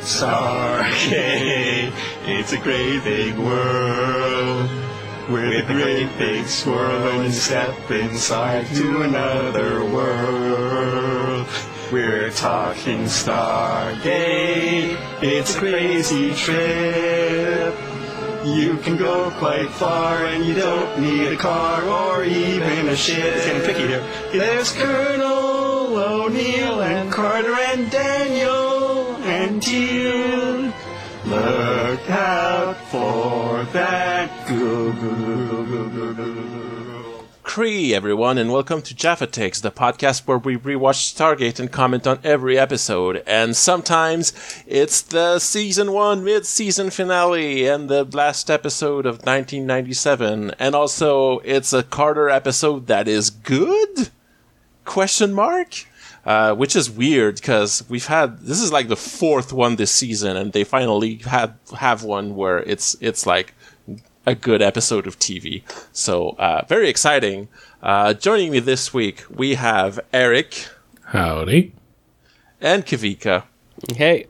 Stargate, it's a great big world. With a great big swirl and step inside to another world. We're talking Stargate, it's a crazy trip. You can go quite far and you don't need a car or even a ship. It's getting picky here. There's and Carter and Daniel and Teal'c. Look out for that. Kree, everyone, and welcome to Jaffa Takes, the podcast where we rewatch Stargate and comment on every episode. And sometimes it's the season one mid-season finale and the last episode of 1997, and also it's a Carter episode that is good? Question mark. Uh, which is weird because we've had this is like the fourth one this season, and they finally had have one where it's it's like a good episode of TV. So uh, very exciting. Uh, joining me this week, we have Eric Howdy. and Kavika. Hey,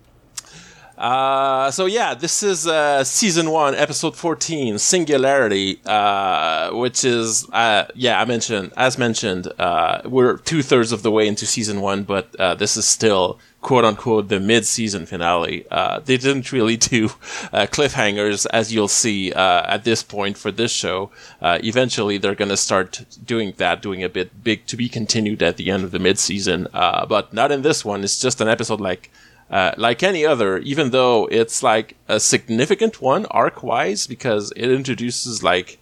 Uh, so yeah, this is uh, season one, episode fourteen, Singularity, uh, which is uh, yeah, I mentioned as mentioned, uh, we're two thirds of the way into season one, but uh, this is still quote unquote the mid season finale. Uh, they didn't really do cliffhangers, as you'll see at this point for this show. Uh, eventually, they're to start doing that, doing a bit big to be continued at the end of the mid season, uh, but not in this one. It's just an episode like uh, like any other, even though it's like a significant one arc wise because it introduces like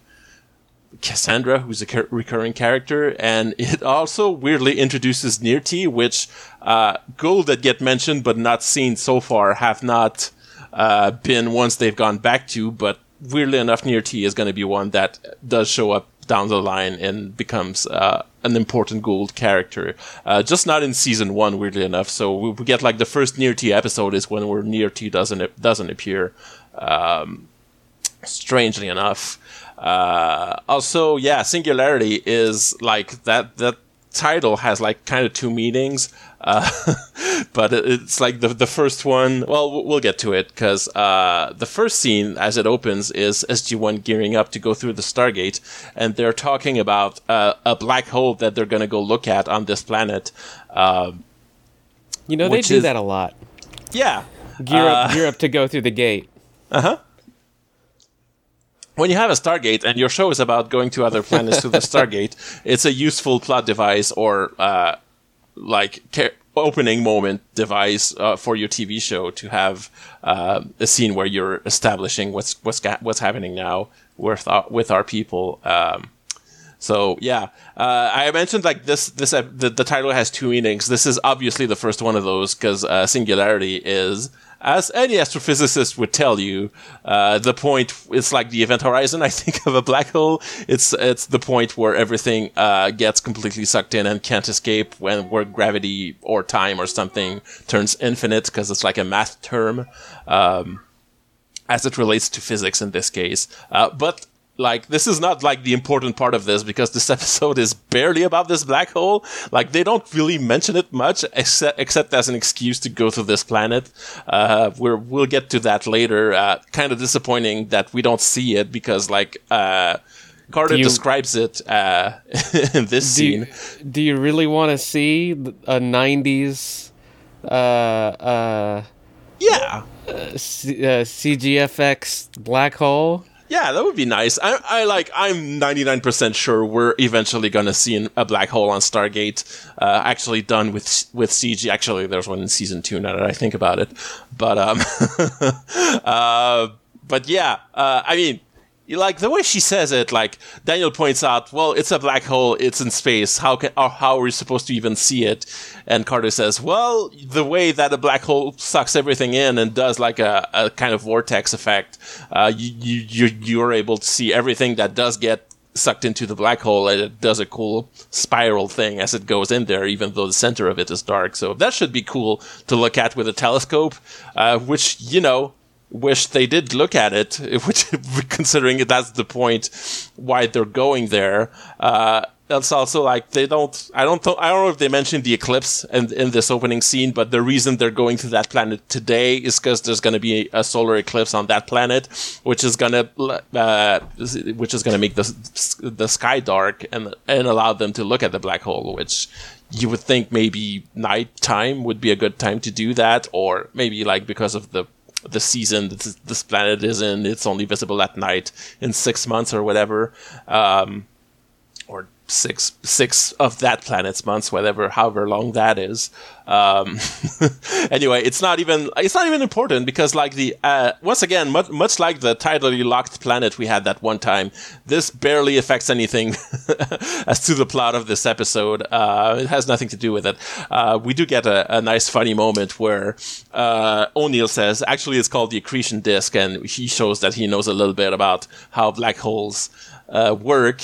Cassandra, who's a ca- recurring character, and it also weirdly introduces Nirrti, which uh, Goa'uld that get mentioned but not seen so far have not uh, been ones they've gone back to. But weirdly enough, Nirrti is going to be one that does show up down the line and becomes uh, an important Goa'uld character. Uh, just not in season one, weirdly enough. So we, we get like the first Nirrti episode is when where Nirrti doesn't doesn't appear. Um, strangely enough. Uh, also, yeah, singularity is like that. That title has like kind of two meanings, uh, but it's like the the first one. Well, we'll get to it because uh, the first scene as it opens is SG One gearing up to go through the Stargate, and they're talking about uh, a black hole that they're going to go look at on this planet. Um you know they do is- that a lot. yeah, Gear up, Uh, gear up to go through the gate. When you have a Stargate and your show is about going to other planets to the Stargate, it's a useful plot device or uh, like ca- opening moment device uh, for your TV show to have uh, a scene where you're establishing what's what's ga- what's happening now with our, with our people. Um, so yeah, uh, I mentioned like this. This uh, the, the title has two meanings. This is obviously the first one of those because uh, singularity is, as any astrophysicist would tell you, uh, the point. It's like the event horizon. I think of a black hole. It's it's the point where everything uh, gets completely sucked in and can't escape when where gravity or time or something turns infinite because it's like a math term. Um, as it relates to physics in this case. Uh, but like this is not like the important part of this because this episode is barely about this black hole. Like they don't really mention it much except except as an excuse to go to this planet. Uh, we're, we'll get to that later. Uh, kind of disappointing that we don't see it because like uh, Carter you- describes it uh, in this Do scene. you, do you really want to see a '90s uh, uh, yeah. C- uh, CGFX black hole? Yeah, that would be nice. I, I like. I'm 99% sure we're eventually gonna see a black hole on Stargate, uh, actually done with with CG. Actually, there's one in season two. Now that I think about it, but um, uh, but yeah, uh, I mean, you like the way she says it. Like Daniel points out, well, it's a black hole. It's in space. How can or how are we supposed to even see it? And Carter says, well, the way that a black hole sucks everything in and does like a, a kind of vortex effect, uh, you, you you you're able to see everything that does get sucked into the black hole and it does a cool spiral thing as it goes in there even though the center of it is dark so that should be cool to look at with a telescope uh, which you know wish they did look at it, which considering that's the point why they're going there. Uh, it's also like they don't. I don't. Th- I don't know if they mentioned the eclipse in, in this opening scene, but the reason they're going to that planet today is because there's going to be a solar eclipse on that planet, which is gonna uh, which is gonna make the the sky dark and and allow them to look at the black hole, which you would think maybe nighttime would be a good time to do that, or maybe like because of the the season that this planet is in, it's only visible at night in six months or whatever, um, or six six of that planet's months, whatever, however long that is. Um, anyway, it's not even it's not even important because like the uh, once again, much, much like the tidally locked planet we had that one time, this barely affects anything as to the plot of this episode. Uh, it has nothing to do with it. Uh, we do get a, a, nice funny moment where uh, O'Neill says, actually, it's called the accretion disk, and he shows that he knows a little bit about how black holes uh, work.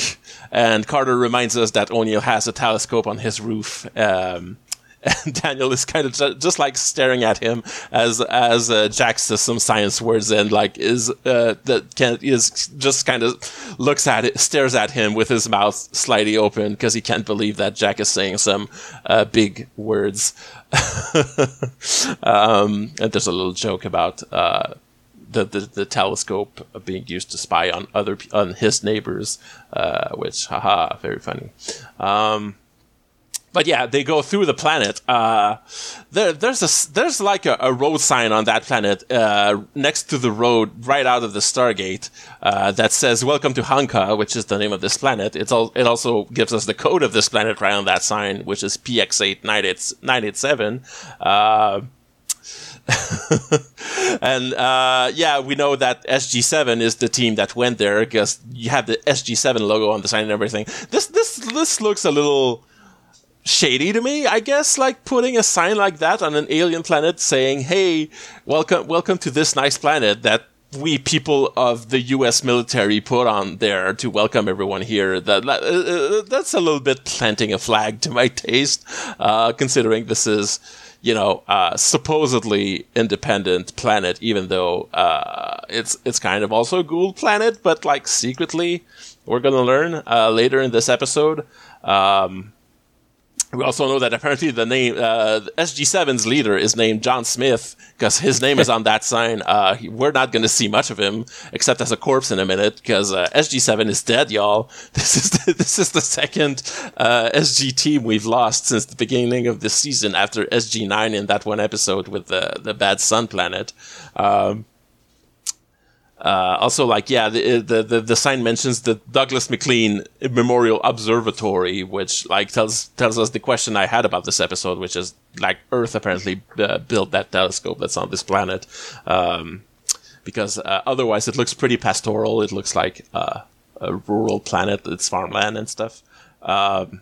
And Carter reminds us that O'Neill has a telescope on his roof. Um, and Daniel is kind of just like staring at him as as uh, Jack says some science words and like is uh, that can is just kind of looks at it, stares at him with his mouth slightly open because he can't believe that Jack is saying some uh, big words. um, and there's a little joke about uh, the, the, the telescope being used to spy on other on his neighbors, uh, which haha, very funny. Um, but yeah, they go through the planet. Uh, there, there's a there's like a, a, road sign on that planet uh, next to the road, right out of the Stargate, uh, that says "Welcome to Hanka," which is the name of this planet. It's all. It also gives us the code of this planet right on that sign, which is PX8 987. and uh, yeah, we know that SG7 is the team that went there because you have the SG7 logo on the sign and everything. This this this looks a little shady to me, I guess. Like putting a sign like that on an alien planet, saying, "Hey, welcome welcome to this nice planet that." We people of the U.S. military put on there to welcome everyone here. That, uh, uh, that's a little bit planting a flag to my taste, uh, considering this is you know, uh, supposedly independent planet, even though uh, it's it's kind of also a Goa'uld planet, but like secretly, we're gonna learn uh, later in this episode. Um, we also know that apparently the name uh, SG7's leader is named John Smith because his name is on that sign. Uh, we're not going to see much of him except as a corpse in a minute because uh, SG7 is dead, y'all. This is the, this is the second uh, SG team we've lost since the beginning of the season after SG9 in that one episode with the the bad sun planet. Um, uh, also, like, yeah, the, the, the the sign mentions the Douglas MacLean Memorial Observatory, which like tells tells us the question I had about this episode, which is like Earth apparently uh, built that telescope that's on this planet, um, because uh, otherwise it looks pretty pastoral. It looks like uh, a rural planet. It's farmland and stuff. Um,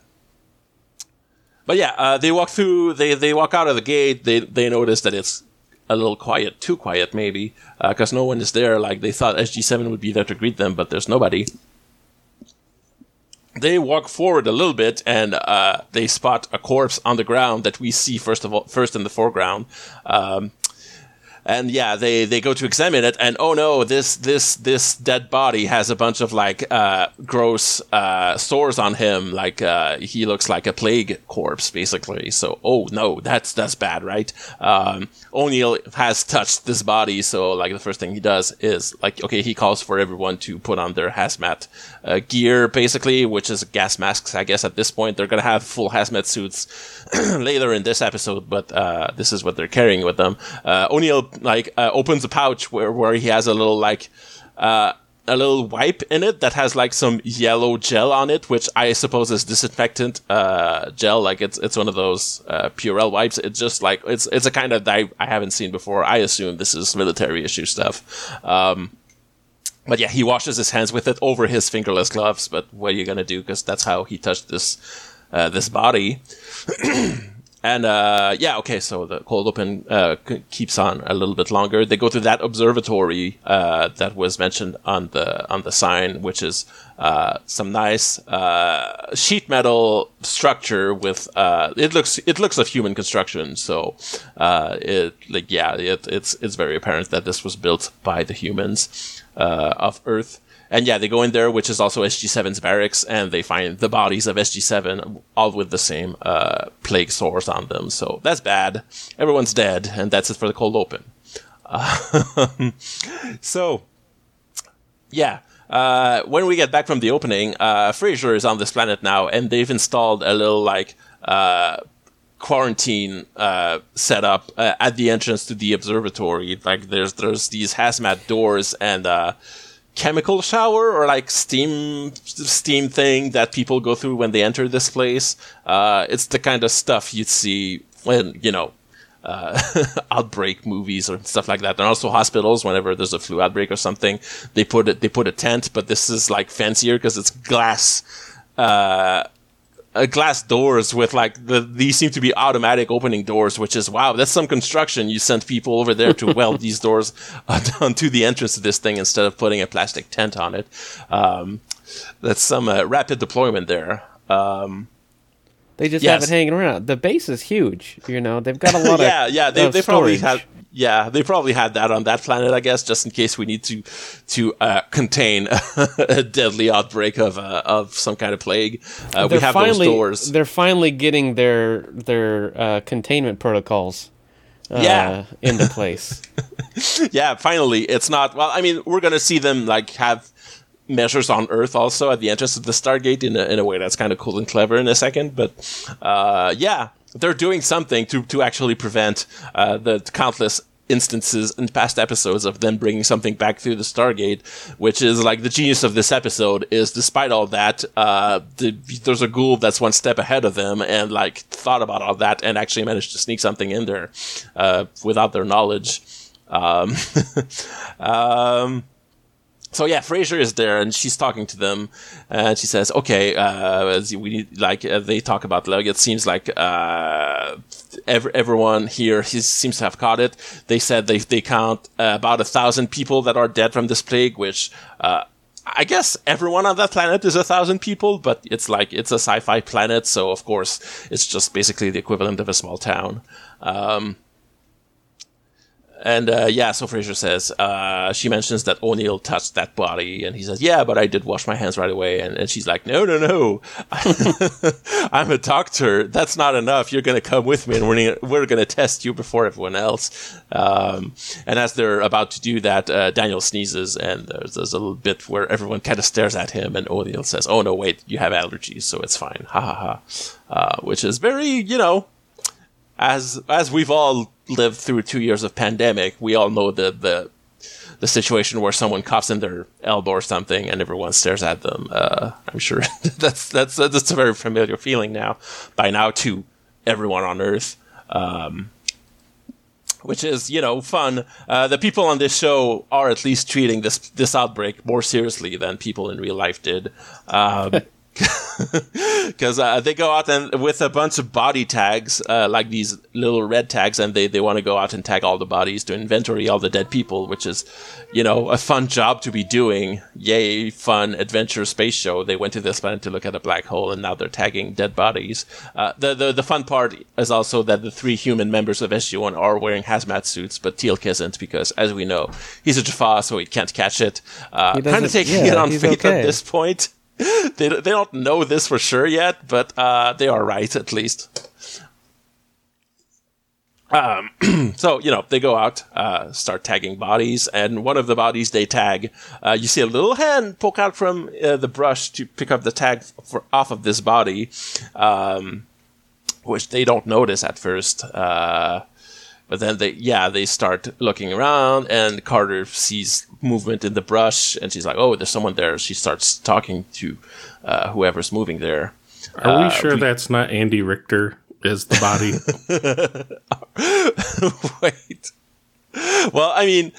but yeah, uh, they walk through. They they walk out of the gate. They they notice that it's a little quiet, too quiet maybe, because uh, no one is there. Like they thought SG7 would be there to greet them, but there's nobody. They walk forward a little bit and uh, they spot a corpse on the ground that we see first of all, first in the foreground. Um, and yeah, they they go to examine it, and oh no, this this this dead body has a bunch of like uh, gross uh, sores on him, like uh, he looks like a plague corpse basically. So oh no, that's that's bad, right? Um, O'Neill has touched this body, so like the first thing he does is like okay, he calls for everyone to put on their hazmat uh, gear, basically, which is gas masks. I guess at this point they're gonna have full hazmat suits later in this episode, but uh, this is what they're carrying with them. Uh, O'Neill like uh, opens a pouch where where he has a little like uh, a little wipe in it that has like some yellow gel on it, which I suppose is disinfectant uh, gel. Like it's it's one of those uh, Purell wipes. It's just like it's it's a kind of I, I haven't seen before. I assume this is military issue stuff. Um, but yeah, he washes his hands with it over his fingerless gloves. But what are you gonna do? Because that's how he touched this uh, this body. And uh, yeah, okay, so the cold open uh, c- keeps on a little bit longer. They go to that observatory uh, that was mentioned on the on the sign, which is uh, some nice uh, sheet metal structure with uh, it looks it looks of human construction. So it like yeah, it, it's it's very apparent that this was built by the humans of Earth. And yeah, they go in there, which is also SG7's barracks, and they find the bodies of SG7, all with the same uh, plague sores on them. So that's bad. Everyone's dead, and that's it for the cold open. Uh, so, yeah. Uh, when we get back from the opening, uh, Fraiser is on this planet now, and they've installed a little like uh, quarantine uh, setup uh, at the entrance to the observatory. Like there's there's these hazmat doors and uh, chemical shower or like steam steam thing that people go through when they enter this place. Uh, it's the kind of stuff you'd see when you know. Uh, outbreak movies or stuff like that, and also hospitals. Whenever there's a flu outbreak or something, they put it. They put a tent, but this is like fancier because it's glass uh, uh, glass doors with like the these seem to be automatic opening doors, which is wow, that's some construction. You sent people over there to weld these doors uh, onto the entrance of this thing instead of putting a plastic tent on it. Um, that's some uh, rapid deployment there. Um, They just Yes. have it hanging around. The base is huge. You know, they've got a lot of yeah, yeah, they, they probably storage. Yeah, they probably had that on that planet, I guess, just in case we need to to uh, contain a deadly outbreak of uh, of some kind of plague. Uh, we have finally, those doors. They're finally getting their their uh, containment protocols. Uh, Yeah. into place. yeah, finally, it's not. Well, I mean, we're gonna see them like have measures on Earth also at the entrance of the Stargate in a, in a way that's kind of cool and clever in a second. But uh, yeah, they're doing something to to actually prevent uh, the countless instances in past episodes of them bringing something back through the Stargate, which is like the genius of this episode is despite all that, uh, the, there's a Goa'uld that's one step ahead of them and like thought about all that and actually managed to sneak something in there uh, without their knowledge. Um, um, so yeah, Fraiser is there and she's talking to them, and she says, "Okay, uh, we need like uh, they talk about like it seems like uh, ev- everyone here he seems to have caught it. They said they they count about a thousand people that are dead from this plague, which." Uh, I guess everyone on that planet is a thousand people, but it's like it's a sci-fi planet, so of course it's just basically the equivalent of a small town. Um, and uh, yeah, so Fraiser says uh, she mentions that O'Neill touched that body, and he says, "Yeah, but I did wash my hands right away." And, and she's like, "No, no, no, I'm a doctor. That's not enough. You're going to come with me, and we're we're going to test you before everyone else." Um, and as they're about to do that, uh, Daniel sneezes, and there's, there's a little bit where everyone kind of stares at him, and O'Neill says, "Oh no, wait, you have allergies, so it's fine." Ha ha ha. Uh, which is very, you know, as as we've all lived through two years of pandemic, we all know the the the situation where someone coughs in their elbow or something and everyone stares at them. Uh, I'm sure that's that's that's a very familiar feeling now by now to everyone on Earth. Um, which is, you know, fun. Uh, the people on this show are at least treating this this outbreak more seriously than people in real life did. Um, because uh, they go out and with a bunch of body tags, uh, like these little red tags, and they, they want to go out and tag all the bodies to inventory all the dead people, which is, you know, a fun job to be doing. Yay, fun adventure space show. They went to this planet to look at a black hole, and now they're tagging dead bodies. Uh, the, the the fun part is also that the three human members of SG-1 are wearing hazmat suits, but Teal'c isn't because, as we know, he's a Jaffa, so he can't catch it. Uh, kind of taking yeah, it on faith okay. at this point they, they don't know this for sure yet, but uh, they are right at least. Um, so you know they go out, uh, start tagging bodies, and one of the bodies they tag, uh, you see a little hand poke out from uh, the brush to pick up the tag for, off of this body, um, which they don't notice at first. Uh, but then they, yeah, they start looking around, and Carter sees movement in the brush, and she's like, "Oh, there's someone there." She starts talking to uh, whoever's moving there. Are we sure that's not Andy Richter as the body? Wait. Well, I mean,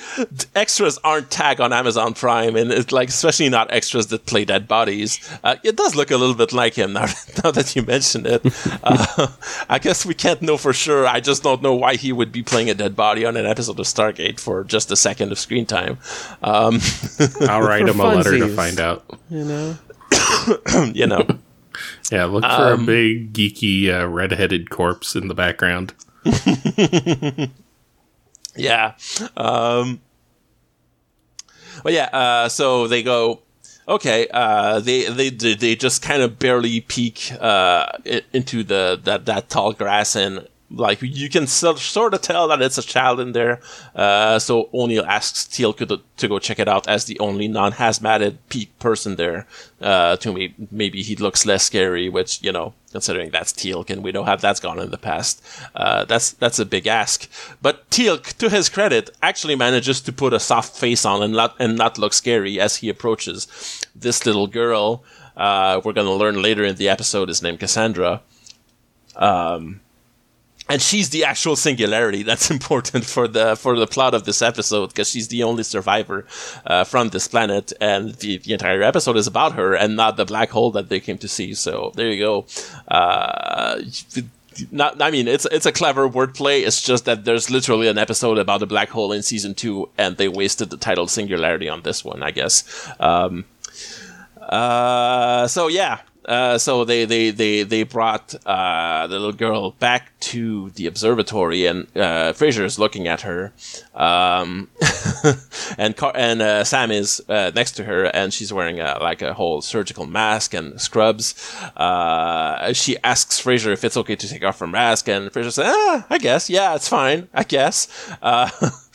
extras aren't tagged on Amazon Prime, and it's like, especially not extras that play dead bodies. Uh, it does look a little bit like him now, now that you mention it. Uh, I guess we can't know for sure. I just don't know why he would be playing a dead body on an episode of Stargate for just a second of screen time. Um, I'll write him a letter to find out. You know, you know. Yeah, look for a big geeky uh, red-headed corpse in the background. Yeah. Um, but yeah, uh, so they go okay, uh, they, they they just kind of barely peek uh, into the that that tall grass and like you can sort of tell that it's a child in there. Uh, so O'Neill asks Teal'c to, to go check it out as the only non-hazmated person there. Uh, to me, maybe he looks less scary, which you know, considering that's Teal'c and we know how that's gone in the past, uh, that's that's a big ask. But Teal'c, to his credit, actually manages to put a soft face on and not and not look scary as he approaches this little girl. Uh, we're to learn later in the episode is named Cassandra. Um, and she's the actual singularity that's important for the for the plot of this episode because she's the only survivor uh, from this planet and the, the, entire episode is about her and not the black hole that they came to see so there you go uh, not, I mean, it's it's a clever wordplay. It's just that there's literally an episode about a black hole in season two, and they wasted the title "Singularity" on this one, I guess. Um, uh, so yeah, uh, so they they they they brought uh, the little girl back to the observatory, and uh, Fraiser is looking at her, um, and Car- and uh, Sam is uh, next to her, and she's wearing a, like a whole surgical mask and scrubs. she asks Fraiser if it's okay to take off her mask, and Fraiser says, "Ah, I guess, yeah, it's fine, I guess."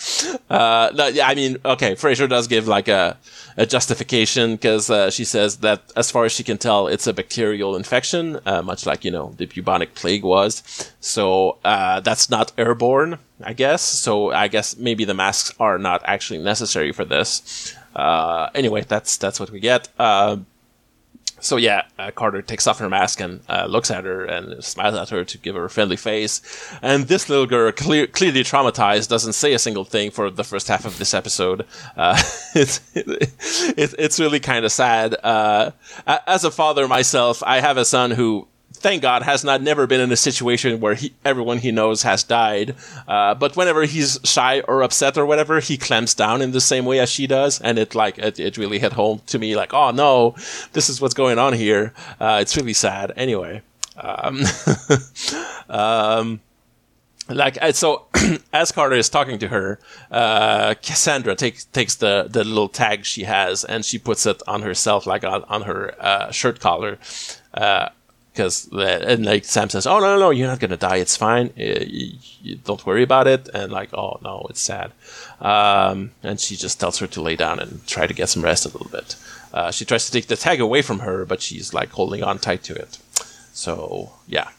no, yeah, I mean, okay, Fraiser does give like a a justification because uh, she says that as far as she can tell, it's a bacterial infection, uh, much like you know the bubonic plague was. So uh, that's not airborne, I guess. So I guess maybe the masks are not actually necessary for this. Uh, anyway, that's that's what we get. Uh, so yeah, uh, Carter takes off her mask and uh, looks at her and smiles at her to give her a friendly face. And this little girl, clear, clearly traumatized, doesn't say a single thing for the first half of this episode. Uh, it's it, it's really kind of sad. Uh, as a father myself, I have a son who thank God, has not never been in a situation where he, everyone he knows has died. Uh, but whenever he's shy or upset or whatever, he clamps down in the same way as she does, and it like it, it really hit home to me. Like, oh no, this is what's going on here. Uh, it's really sad. Anyway, um, um, like so as carter is talking to her uh, cassandra takes takes the the little tag she has and she puts it on herself like on, on her uh, shirt collar uh, because and like Sam says, "Oh no, no, no, you're not gonna die. It's fine. You, you don't worry about it." And like, "Oh no, it's sad." Um, and she just tells her to lay down and try to get some rest a little bit. Uh, she tries to take the tag away from her, but she's like holding on tight to it. So yeah.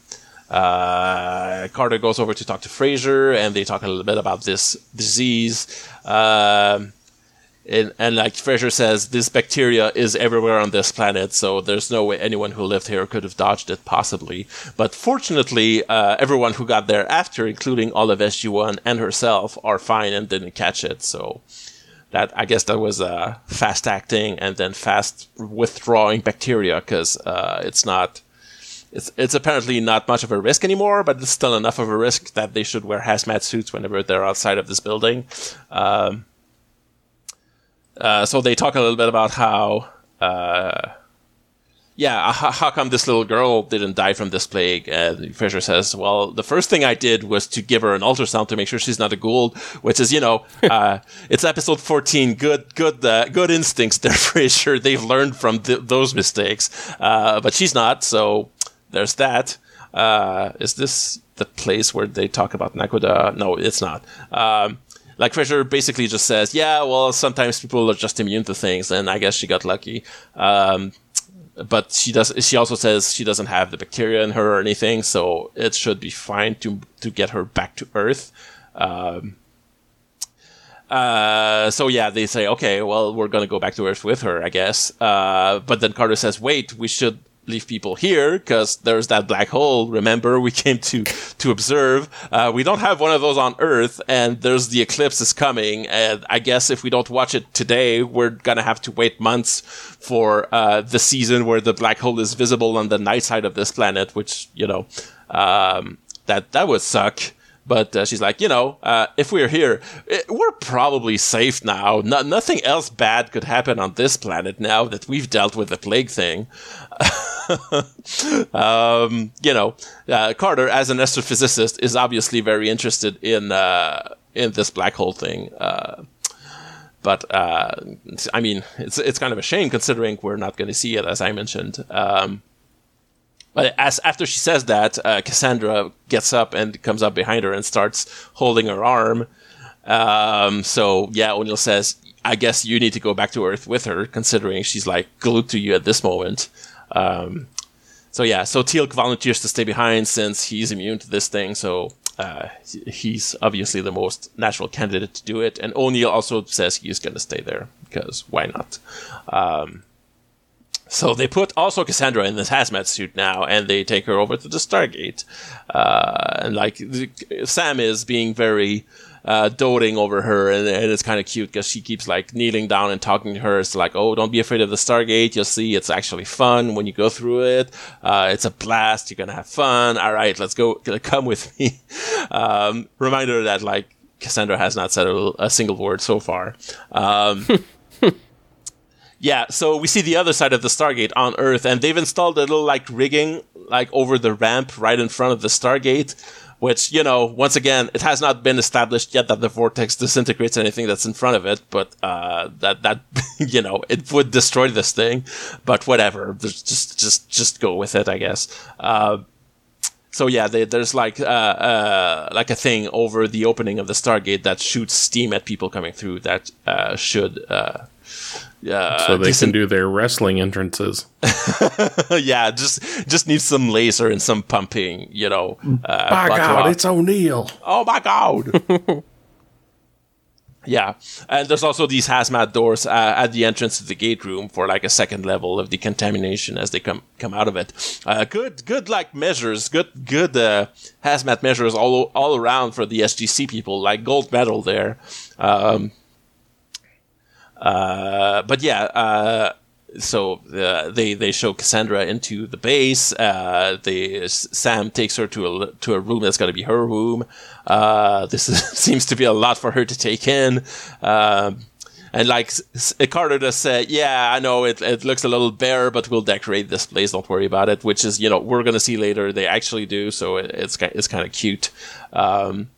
Uh, Carter goes over to talk to Fraiser, and they talk a little bit about this disease. Um, and, and like Fraiser says, this bacteria is everywhere on this planet, so there's no way anyone who lived here could have dodged it, possibly. But fortunately, uh, everyone who got there after, including all of SG1 and herself, are fine and didn't catch it. So that I guess that was a fast acting and then fast withdrawing bacteria because uh, it's not. It's, it's apparently not much of a risk anymore, but it's still enough of a risk that they should wear hazmat suits whenever they're outside of this building. Um, uh, so they talk a little bit about how, uh, yeah, how, how, come this little girl didn't die from this plague? And Fraiser says, well, the first thing I did was to give her an ultrasound to make sure she's not a Goa'uld, which is, you know, uh, it's episode 14. Good, good, uh, good instincts there, Fraiser. They've learned from th- those mistakes. Uh, but she's not, so there's that. Uh, is this the place where they talk about naquadah? No, it's not. Um, like Fraiser basically just says, yeah, well, sometimes people are just immune to things, and I guess she got lucky. Um, but she does. She also says she doesn't have the bacteria in her or anything, so it should be fine to to get her back to Earth. Um, uh, so yeah, they say, okay, well, we're gonna go back to Earth with her, I guess. Uh, but then Carter says, wait, we should leave people here because there's that black hole. Remember, we came to to observe. Uh, we don't have one of those on Earth, and there's the eclipse is coming. And I guess if we don't watch it today, we're gonna have to wait months for uh, the season where the black hole is visible on the night side of this planet. Which you know, um, that that would suck. But uh, she's like, you know, uh, if we're here, it, we're probably safe now. No, nothing else bad could happen on this planet now that we've dealt with the plague thing. um, you know, uh, Carter, as an astrophysicist, is obviously very interested in uh, in this black hole thing. Uh, but uh, I mean, it's it's kind of a shame considering we're not going to see it, as I mentioned. Um, but as after she says that, uh, Cassandra gets up and comes up behind her and starts holding her arm. Um, so yeah, O'Neill says, "I guess you need to go back to Earth with her, considering she's like glued to you at this moment." Um, so yeah, so Teal'c volunteers to stay behind since he's immune to this thing. So uh, he's obviously the most natural candidate to do it. And O'Neill also says he's going to stay there because why not? Um, so they put also Cassandra in this hazmat suit now, and they take her over to the Stargate. Uh, and like Sam is being very uh, doting over her, and, and it's kind of cute because she keeps like kneeling down and talking to her. It's like, oh, don't be afraid of the Stargate. You'll see, it's actually fun when you go through it. Uh, it's a blast. You're gonna have fun. All right, let's go. Come with me. Um, reminder that like Cassandra has not said a, a single word so far. Um, yeah, so we see the other side of the Stargate on Earth, and they've installed a little like rigging like over the ramp right in front of the Stargate which you know once again it has not been established yet that the vortex disintegrates anything that's in front of it but uh, that that you know it would destroy this thing but whatever. Just just just go with it i guess. Uh, so yeah they, there's like uh, uh, like a thing over the opening of the stargate that shoots steam at people coming through that uh, should uh, so they can do their wrestling entrances. yeah, just just need some laser and some pumping, you know. Uh, By God, it's O'Neill. Oh my God. yeah, and there's also these hazmat doors uh, at the entrance to the gate room for like a second level of decontamination as they come come out of it. Uh, good, good like measures, good good uh, hazmat measures all all around for the SGC people, like gold medal there. Um, uh, but yeah, uh, so uh, they they show Cassandra into the base. Uh, they Sam takes her to a to a room that's going to be her room. Uh, this is, seems to be a lot for her to take in. Um, and like Carter just said, yeah, I know it, it looks a little bare, but we'll decorate this place. Don't worry about it. Which is, you know, we're gonna see later. They actually do, so it, it's it's kind of cute. Um,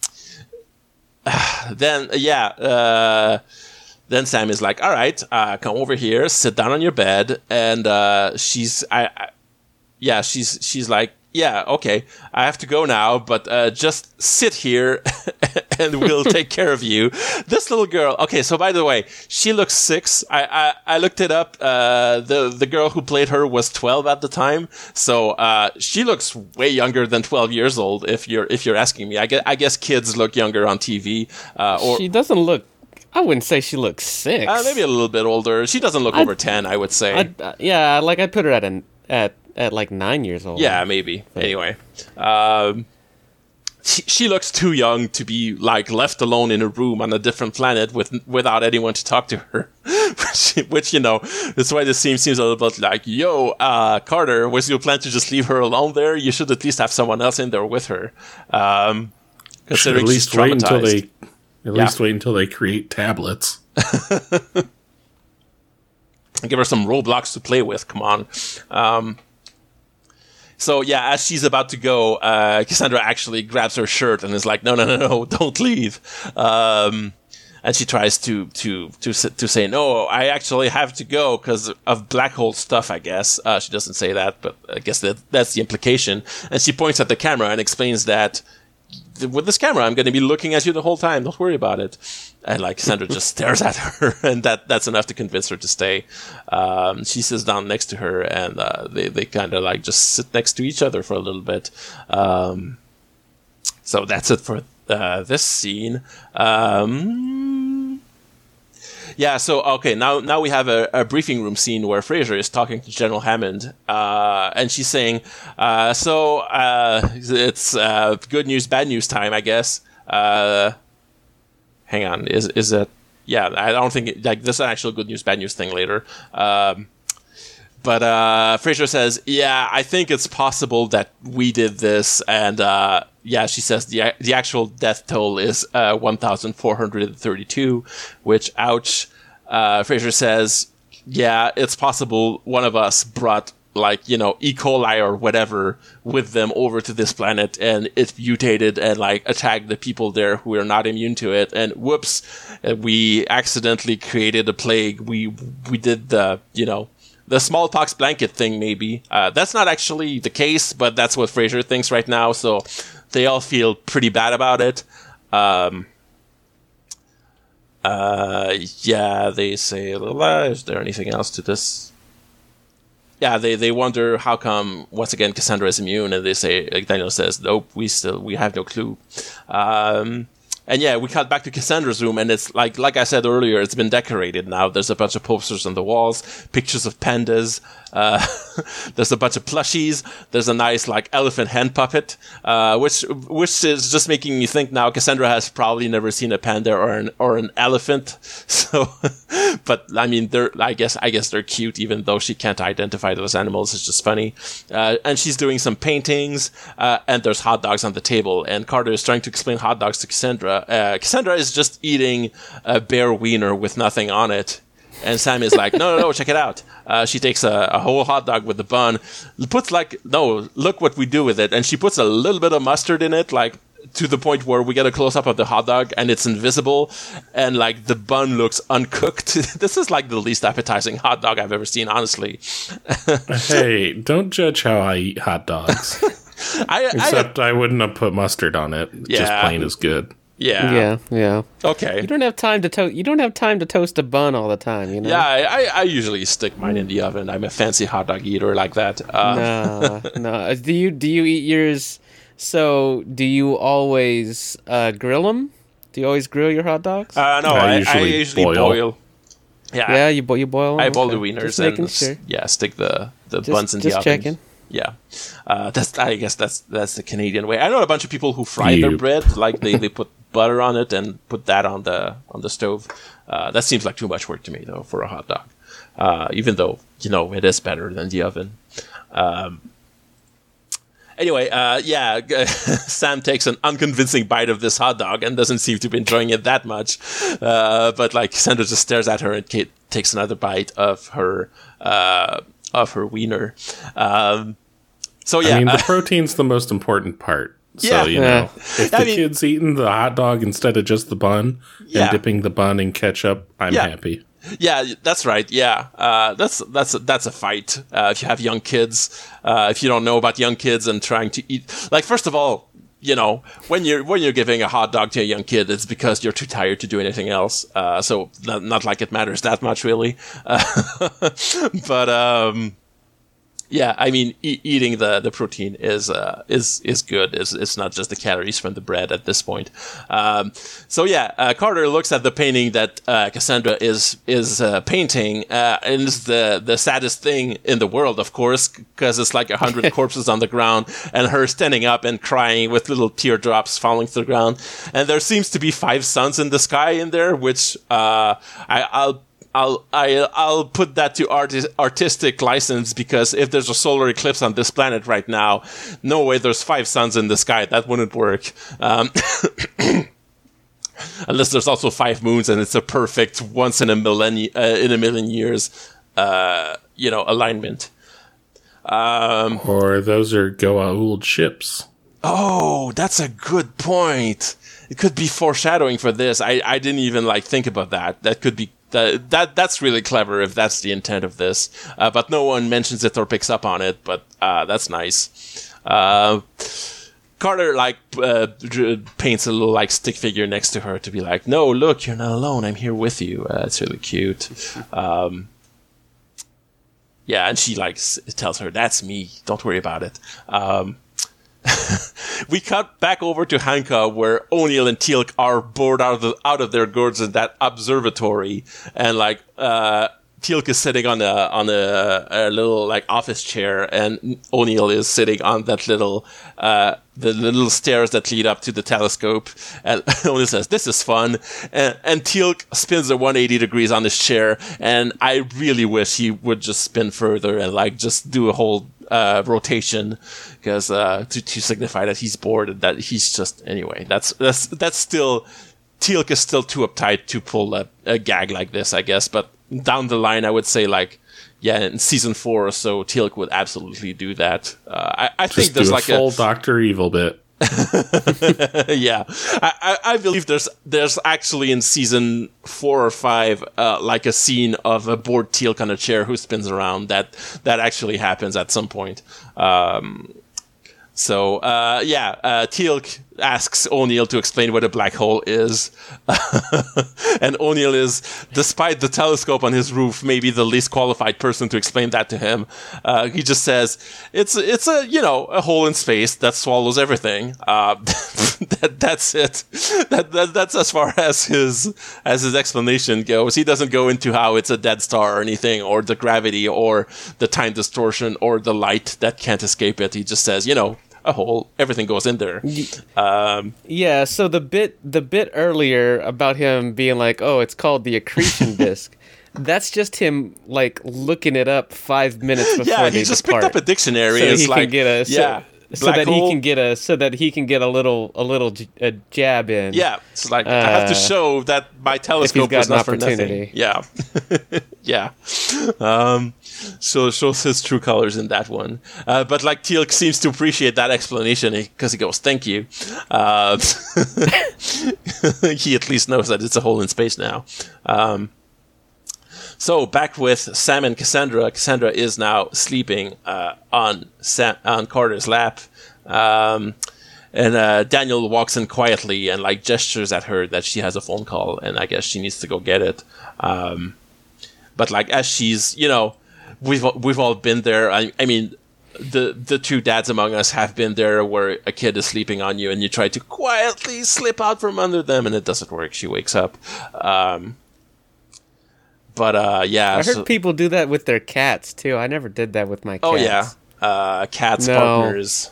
then yeah, uh, then Sam is like, "All right, uh, come over here, sit down on your bed," and uh, she's, I, I, yeah, she's she's like, "Yeah, okay, I have to go now, but uh, just sit here, and we'll take care of you." This little girl, okay. So by the way, she looks six. I I, I looked it up. Uh, the the girl who played her was twelve at the time, so uh, she looks way younger than twelve years old. If you're if you're asking me, I guess I guess kids look younger on TV. Uh, or she doesn't look I wouldn't say she looks six. Uh, maybe a little bit older. She doesn't look I'd, over ten. I would say. Uh, yeah, like I'd put her at an at at like nine years old. Yeah, maybe. But. Anyway, um, she, she, looks too young to be like left alone in a room on a different planet with without anyone to talk to her. which, which, you know, that's why this scene seems a little bit like, "Yo, uh, Carter, was your plan to just leave her alone there? You should at least have someone else in there with her." Um, considering at least wait until they at yeah. least wait until they create tablets. Give her some Roblox to play with. Come on. Um, so yeah, as she's about to go, uh, Cassandra actually grabs her shirt and is like, "No, no, no, no, don't leave." Um, and she tries to to to to say, "No, I actually have to go because of black hole stuff." I guess uh, she doesn't say that, but I guess that that's the implication. And she points at the camera and explains that with this camera, I'm going to be looking at you the whole time. Don't worry about it. And like Sandra just stares at her, and that that's enough to convince her to stay. Um, she sits down next to her, and uh, they they kind of like just sit next to each other for a little bit. Um, so that's it for uh, this scene. Um, yeah, so okay, now now we have a, a, briefing room scene where Fraiser is talking to General Hammond, uh, and she's saying, uh, "So uh, it's uh, good news, bad news time, I guess." Uh, hang on, is is that? Yeah, I don't think it, like this is an actual good news, bad news thing later. Um, but uh, Fraiser says, "Yeah, I think it's possible that we did this." And uh, yeah, she says the the actual death toll is uh, one thousand four hundred thirty two. Which, ouch. Uh, Fraiser says, "Yeah, it's possible one of us brought like you know E. coli or whatever with them over to this planet, and it mutated and like attacked the people there who are not immune to it. And whoops, we accidentally created a plague. We we did the you know the smallpox blanket thing maybe. Uh, that's not actually the case but that's what Fraiser thinks right now so they all feel pretty bad about it. Um, uh, yeah they say is there anything else to this? Yeah they, they wonder how come once again cassandra is immune and they say like daniel says nope we still we have no clue. Um, and yeah, we cut back to Cassandra's room, and it's like like I said earlier, it's been decorated now. There's a bunch of posters on the walls, pictures of pandas. Uh, there's a bunch of plushies. There's a nice like elephant hand puppet, uh, which which is just making me think now. Cassandra has probably never seen a panda or an or an elephant. So, but I mean, they're I guess I guess they're cute, even though she can't identify those animals. It's just funny. Uh, and she's doing some paintings, uh, and there's hot dogs on the table. And Carter is trying to explain hot dogs to Cassandra. Uh, Cassandra is just eating a bare wiener with nothing on it and Sam is like, no, no, no, check it out. Uh, she takes a, a, whole hot dog with the bun, puts like, no, look what we do with it. And she puts a little bit of mustard in it, like to the point where we get a close up of the hot dog and it's invisible and like the bun looks uncooked. this is like the least appetizing hot dog I've ever seen, honestly. hey, don't judge how I eat hot dogs. I, Except I, I, wouldn't have put mustard on it. Yeah. Just plain is good. Yeah. Yeah. Yeah. Okay. You don't have time to toast. You don't have time to toast a bun all the time. You know. Yeah, I, I usually stick mine in the oven. I'm a fancy hot dog eater like that. Uh, no, no. Do you do you eat yours? So do you always uh, grill them? Do you always grill your hot dogs? Uh, no, I, I usually, I usually boil. boil. Yeah, yeah, you, bo- you boil. Them? I boil okay. the wieners and sure. yeah, stick the the just, buns in the oven. Checking. Yeah, uh, that's I guess that's that's the Canadian way. I know a bunch of people who fry you. their bread, like they, they put butter on it and put that on the on the stove. Uh, that seems like too much work to me though for a hot dog. Uh, even though you know it is better than the oven. Um, anyway, uh, yeah, Sam takes an unconvincing bite of this hot dog and doesn't seem to be enjoying it that much. Uh, but like Sandra just stares at her and Kate takes another bite of her uh, of her wiener. Um, so yeah, I mean the protein's the most important part. So, yeah. you know, if the I mean, kid's eating the hot dog instead of just the bun yeah. and dipping the bun in ketchup, I'm yeah. happy. Yeah, that's right. Yeah, uh, that's that's that's a fight. Uh, if you have young kids, uh, if you don't know about young kids and trying to eat, like first of all, you know, when you're when you're giving a hot dog to a young kid, it's because you're too tired to do anything else. Uh, so not, not, like it matters that much, really. but um, yeah, I mean, e- eating the, the protein is uh, is is good. It's, it's not just the calories from the bread at this point. Um, so yeah, uh, Carter looks at the painting that uh, Cassandra is is uh, painting, uh, and it's the the saddest thing in the world, of course, because it's like a hundred corpses on the ground, and her standing up and crying with little teardrops falling to the ground, and there seems to be five suns in the sky in there, which uh, I, I'll I'll I, I'll put that to arti- artistic license because if there's a solar eclipse on this planet right now, no way there's five suns in the sky. That wouldn't work. Um, unless there's also five moons and it's a perfect once in a millennium uh, in a million years, uh, you know, alignment. Um, or those are Goa'uld ships. Oh, that's a good point. It could be foreshadowing for this. I, I didn't even like think about that. That could be that, that that's really clever if that's the intent of this. Uh, but no one mentions it or picks up on it. But uh, that's nice. Uh, Carter like uh, paints a little like stick figure next to her to be like, "No, look, you're not alone. I'm here with you." Uh, it's really cute. Um, yeah, and she like tells her, "That's me. Don't worry about it." Um, we cut back over to Hanka where O'Neill and Teal'c are bored out of the, out of their gourds in that observatory, and like uh, Teal'c is sitting on a on a, a, little like office chair, and O'Neill is sitting on that little uh, the little stairs that lead up to the telescope. And O'Neill says, "This is fun," and, and Teal'c spins a 180 degrees on his chair, and I really wish he would just spin further and like just do a whole uh, rotation because uh, to to signify that he's bored and that he's just anyway. That's that's that's still Teal'c is still too uptight to pull a, a gag like this, I guess. But down the line, I would say like yeah, in season four or so, Teal'c would absolutely do that. Uh, I, I think there's like full a Doctor Evil bit. yeah, I, I, I believe there's there's actually in season four or five uh, like a scene of a bored Teal'c on a chair who spins around. That that actually happens at some point. Um, so uh, yeah, uh, Teal'c asks O'Neill to explain what a black hole is, and O'Neill is, despite the telescope on his roof, maybe the least qualified person to explain that to him. Uh, he just says it's it's a you know a hole in space that swallows everything. Uh, that that's it. That, that that's as far as his as his explanation goes. He doesn't go into how it's a dead star or anything, or the gravity, or the time distortion, or the light that can't escape it. He just says, you know, a hole. Everything goes in there. Um, Yeah, so the bit the bit earlier about him being like, "Oh, it's called the accretion disk." That's just him like looking it up five minutes before yeah, they he just depart. picked up a dictionary. so it's he like, can get a yeah, so black that hole. he can get a so that he can get a little a little j- a jab in. Yeah, it's like I have to Uh, show that my telescope an not for nothing. Yeah, yeah. Um, so it shows his true colors in that one. Uh, but like Teal'c seems to appreciate that explanation because he goes, "Thank you." Uh, he at least knows that it's a hole in space now. Um, so back with Sam and Cassandra. Cassandra is now sleeping uh, on Sam, on Carter's lap. Um, and uh, Daniel walks in quietly and like gestures at her that she has a phone call, and I guess she needs to go get it. Um, but like as she's, you know, we've we've all been there. I, I mean, the the two dads among us have been there, where a kid is sleeping on you, and you try to quietly slip out from under them, and it doesn't work. She wakes up. Um, but uh, yeah, I heard so- people do that with their cats too. I never did that with my cats. oh yeah, uh, cats No. partners.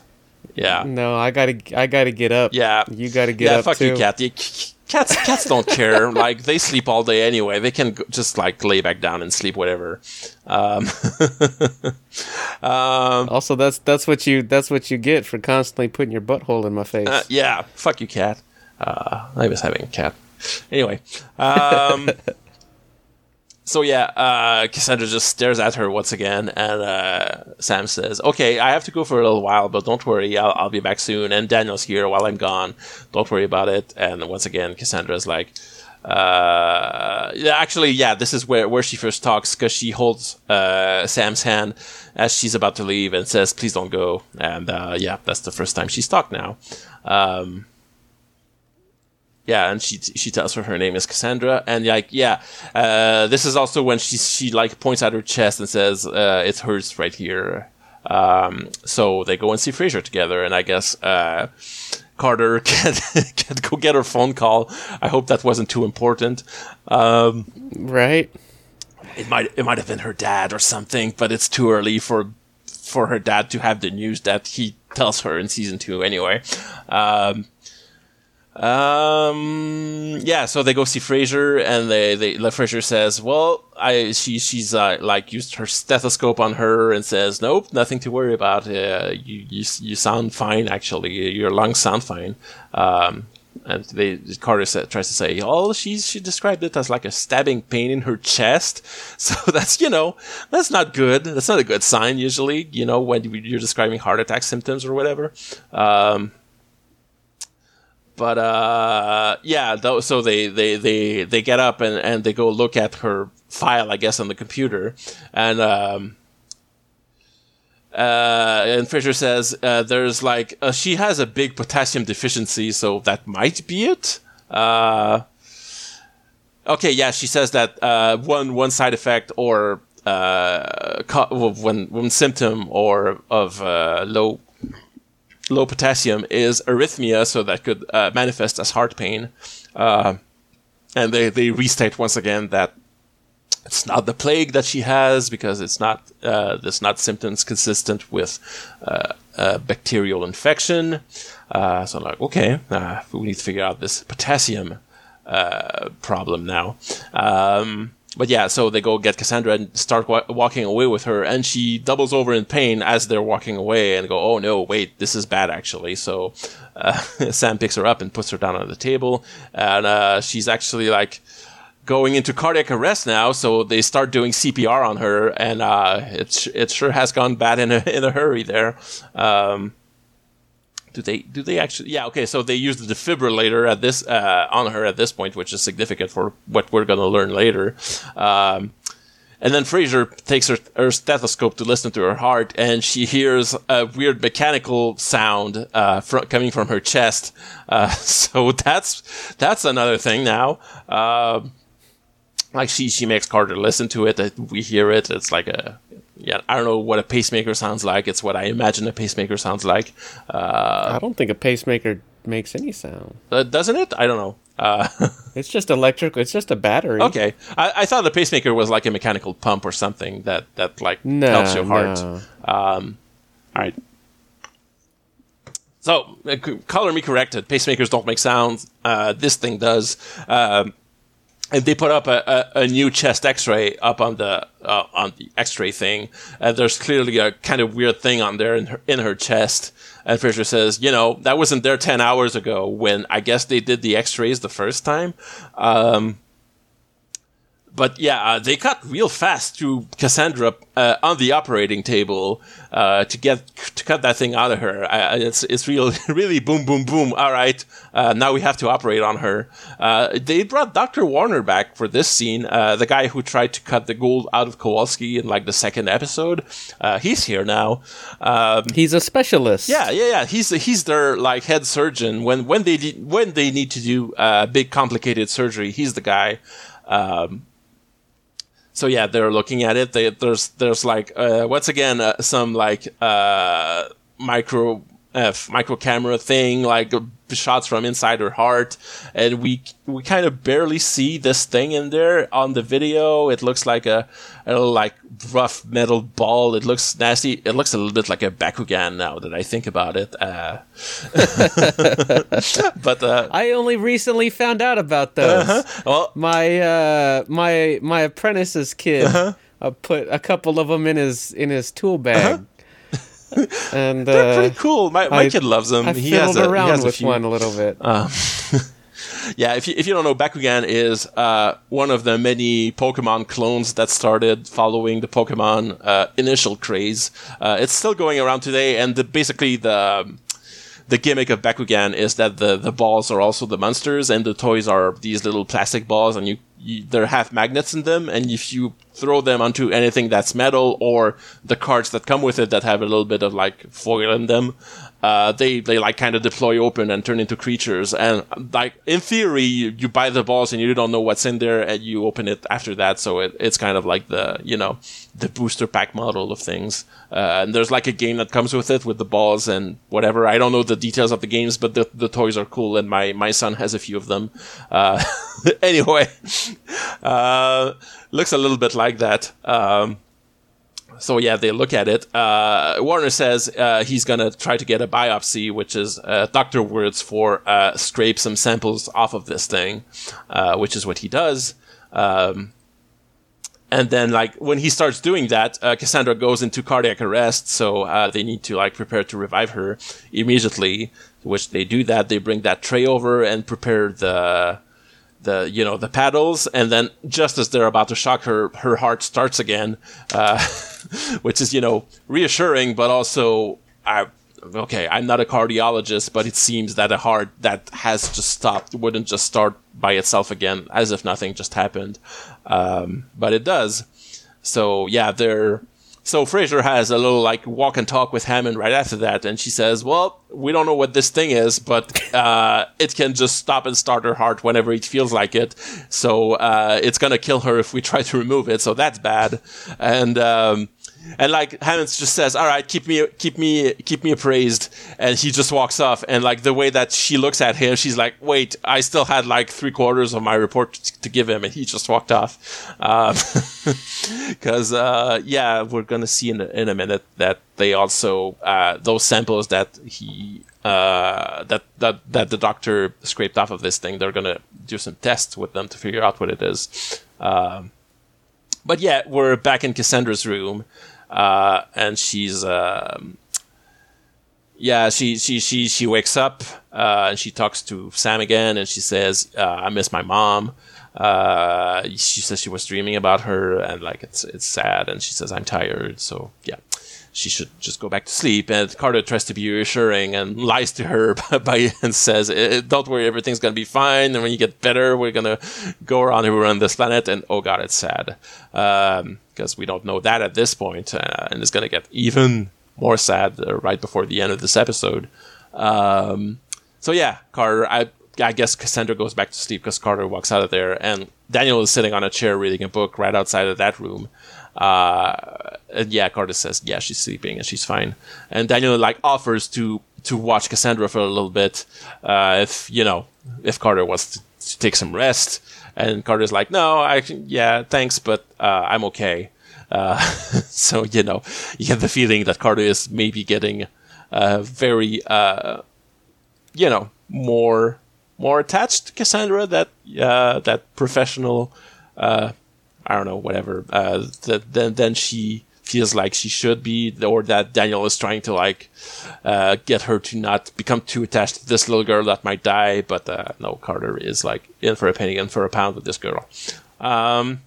Yeah, No, I gotta I gotta get up. Yeah. you gotta get up. yeah, up fuck too. you, cat. Cats, cats don't care. Like they sleep all day anyway. They can just like lay back down and sleep whatever. Um, um, Also, that's that's what you that's what you get for constantly putting your butthole in my face. uh, yeah, fuck you, cat. Uh, I was having a cat. Anyway, um, so yeah, uh, Cassandra just stares at her once again, and uh, Sam says, "Okay, I have to go for a little while, but don't worry, I'll, I'll be back soon." And Daniel's here while I'm gone. Don't worry about it. And once again, Cassandra's like, uh, yeah, actually, yeah, this is where, where she first talks because she holds uh, Sam's hand as she's about to leave and says, "Please don't go." And uh, yeah, that's the first time she's talked now. Um, yeah, and she she tells her her name is Cassandra, and like yeah, uh, this is also when she she like points at her chest and says, uh, "It hurts right here." Um, so they go and see Fraiser together, and I guess uh, Carter can can go get her phone call. I hope that wasn't too important. Um, right? it might it might have been her dad or something, but it's too early for for her dad to have the news that he tells her in season two anyway. Um, um, yeah, so they go see Fraiser, and they they like Fraiser says, "Well, I she she's uh, like used her stethoscope on her and says, nope, nothing to worry about. Uh, you you you sound fine actually. Your lungs sound fine." Um, and they Carter tries to say, "Oh, she she described it as like a stabbing pain in her chest." So that's you know that's not good. That's not a good sign usually. You know when you're describing heart attack symptoms or whatever. Um, but uh, yeah, so they, they, they, they get up and, and they go look at her file, I guess, on the computer, and um, uh, and Fraiser says uh, there's like uh, she has a big potassium deficiency, so that might be it. Uh, okay, yeah, she says that uh, one one side effect or uh, co- one one symptom or of uh, low low potassium is arrhythmia, so that could uh, manifest as heart pain. Uh, and they, they restate once again that it's not the plague that she has because it's not uh, there's not symptoms consistent with uh, uh, bacterial infection. Uh, so I'm like, okay, we need to figure out this potassium problem now. Um, but yeah, so they go get Cassandra and start wa- walking away with her, and she doubles over in pain as they're walking away, and go, "Oh no, wait, this is bad actually." So uh, Sam picks her up and puts her down on the table, and uh, she's actually like going into cardiac arrest now, so they start doing CPR on her, and uh, it it sure has gone bad in a in a hurry there. Um, do they do they actually? Yeah, okay. So they use the defibrillator at this uh, on her at this point, which is significant for what we're going to learn later. Um, and then Fraiser takes her, her stethoscope to listen to her heart, and she hears a weird mechanical sound uh, fr- coming from her chest. Uh, so that's that's another thing now. Uh, like she she makes Carter listen to it. We hear it. It's like a yeah. I don't know what a pacemaker sounds like. It's what I imagine a pacemaker sounds like. Uh, I don't think a pacemaker makes any sound. Uh, doesn't it? I don't know. Uh, it's just electrical. It's just a battery. Okay, I, I, thought the pacemaker was like a mechanical pump or something that that like no, helps your heart. No. Um, all right. So, uh, color me corrected. Pacemakers don't make sounds. Uh, this thing does. Um, and they put up a, a, a, new chest X-ray up on the uh, on the X-ray thing. And there's clearly a kind of weird thing on there in her in her chest. And Fraiser says, you know, that wasn't there 10 hours ago when I guess they did the x rays the first time. Um, but yeah, uh, they cut real fast through Cassandra uh, on the operating table uh, to get to cut that thing out of her. Uh, it's it's real really boom boom boom. All right, uh, now we have to operate on her. Uh, they brought Doctor Warner back for this scene. the guy who tried to cut the Goa'uld out of Kawalsky in like the second episode. he's here now. Um, he's a specialist. Yeah, yeah, yeah. He's he's their like head surgeon when when they when they need to do a big complicated surgery. He's the guy. Um, so yeah, they're looking at it. They, there's there's like uh, once again uh, some like uh, micro uh, micro camera thing, like shots from inside her heart, and we we kind of barely see this thing in there on the video. It looks like a, a little like rough metal ball. It looks nasty. It looks a little bit like a Bakugan now that I think about it. Uh, but uh, I only recently found out about those. Uh-huh. Well, my uh, my my apprentice's kid uh-huh. Uh, put a couple of them in his in his tool bag. Uh-huh and they're uh, pretty cool. My, my I, kid loves them. I he has a, around he has with few, one a little bit. Um, yeah, if you, if you don't know, Bakugan is uh, one of the many Pokemon clones that started following the Pokemon uh, initial craze. Uh, it's still going around today, and the, basically the the gimmick of Bakugan is that the, the balls are also the monsters, and the toys are these little plastic balls, and you, you they have magnets in them, and if you throw them onto anything that's metal or the cards that come with it that have a little bit of like foil in them, uh, they they like kind of deploy open and turn into creatures. And like in theory, you, you, buy the balls and you don't know what's in there, and you open it after that. So it, it's kind of like the you know the booster pack model of things. Uh, and there's like a game that comes with it with the balls and whatever. I don't know the details of the games, but the, the toys are cool, and my my son has a few of them. Uh, anyway, uh, looks a little bit like that. Um, so yeah, they look at it. Uh, Warner says uh, he's gonna try to get a biopsy, which is uh, doctor words for uh, scrape some samples off of this thing, uh, which is what he does. Um, and then like when he starts doing that, uh, Cassandra goes into cardiac arrest, so they need to like prepare to revive her immediately. Which they do that. They bring that tray over and prepare the the you know the paddles, and then just as they're about to shock her, her heart starts again, which is you know reassuring, but also I okay, I'm not a cardiologist, but it seems that a heart that has just stopped wouldn't just start by itself again, as if nothing just happened. Um, but it does. So yeah, they're so Fraiser has a little like walk and talk with Hammond right after that, and she says, "Well, we don't know what this thing is, but uh, it can just stop and start her heart whenever it feels like it. So uh, it's gonna kill her if we try to remove it. So that's bad." And um, and like Hammonds just says, "All right, keep me, keep me, keep me appraised," and he just walks off. And like the way that she looks at him, she's like, "Wait, I still had like three quarters of my report to give him," and he just walked off. Because um, uh, yeah, we're gonna see in a, in a minute that they also uh, those samples that he uh, that that that the doctor scraped off of this thing, they're gonna do some tests with them to figure out what it is. Um, but yeah, we're back in Cassandra's room, uh, and she's um, yeah, she she she she wakes up uh, and she talks to Sam again, and she says, uh, "I miss my mom." Uh, she says she was dreaming about her, and like it's it's sad, and she says, "I'm tired." So yeah, she should just go back to sleep. And Carter tries to be reassuring and lies to her by and says, "Don't worry, everything's gonna be fine. And when you get better, we're gonna go around and run this planet." And oh god, it's sad because um, we don't know that at this point, uh, and it's gonna get even more sad uh, right before the end of this episode. Um, so yeah, Carter. I I guess Cassandra goes back to sleep because Carter walks out of there, and Daniel is sitting on a chair reading a book right outside of that room. Uh, and yeah, Carter says, yeah, she's sleeping and she's fine. And Daniel like offers to to watch Cassandra for a little bit, uh, if you know, if Carter wants to, to, take some rest. And Carter's like, no, I yeah, thanks, but uh, I'm okay. Uh, so you know, you get the feeling that Carter is maybe getting uh, very, uh, you know, more more attached to Cassandra. That that professional I don't know, whatever, uh, that then then she feels like she should be, or that Daniel is trying to like uh, get her to not become too attached to this little girl that might die. But uh, no, Carter is like in for a penny, in for a pound with this girl. Um,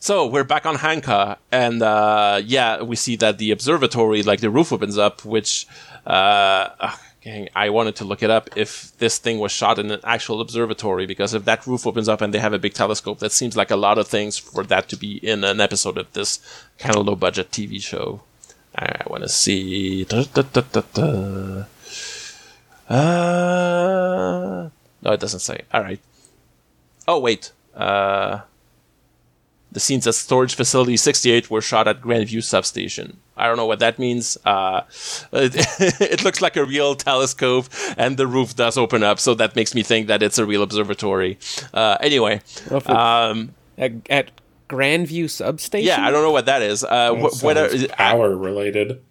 so we're back on Hanka, and uh, yeah, we see that the observatory, like the roof opens up, which uh, I wanted to look it up if this thing was shot in an actual observatory because if that roof opens up and they have a big telescope, that seems like a lot of things for that to be in an episode of this kind of low budget TV show. I want to see. Da, da, da, uh, no, it doesn't say. All right. Oh wait. Uh, the scenes at Storage Facility 68 were shot at Grandview Substation. I don't know what that means. Uh, it, it, looks like a real telescope, and the roof does open up, so that makes me think that it's a real observatory. Uh, anyway, um, at, at, Grandview Substation. Yeah, I don't know what that is. Uh, wh- what are, power related?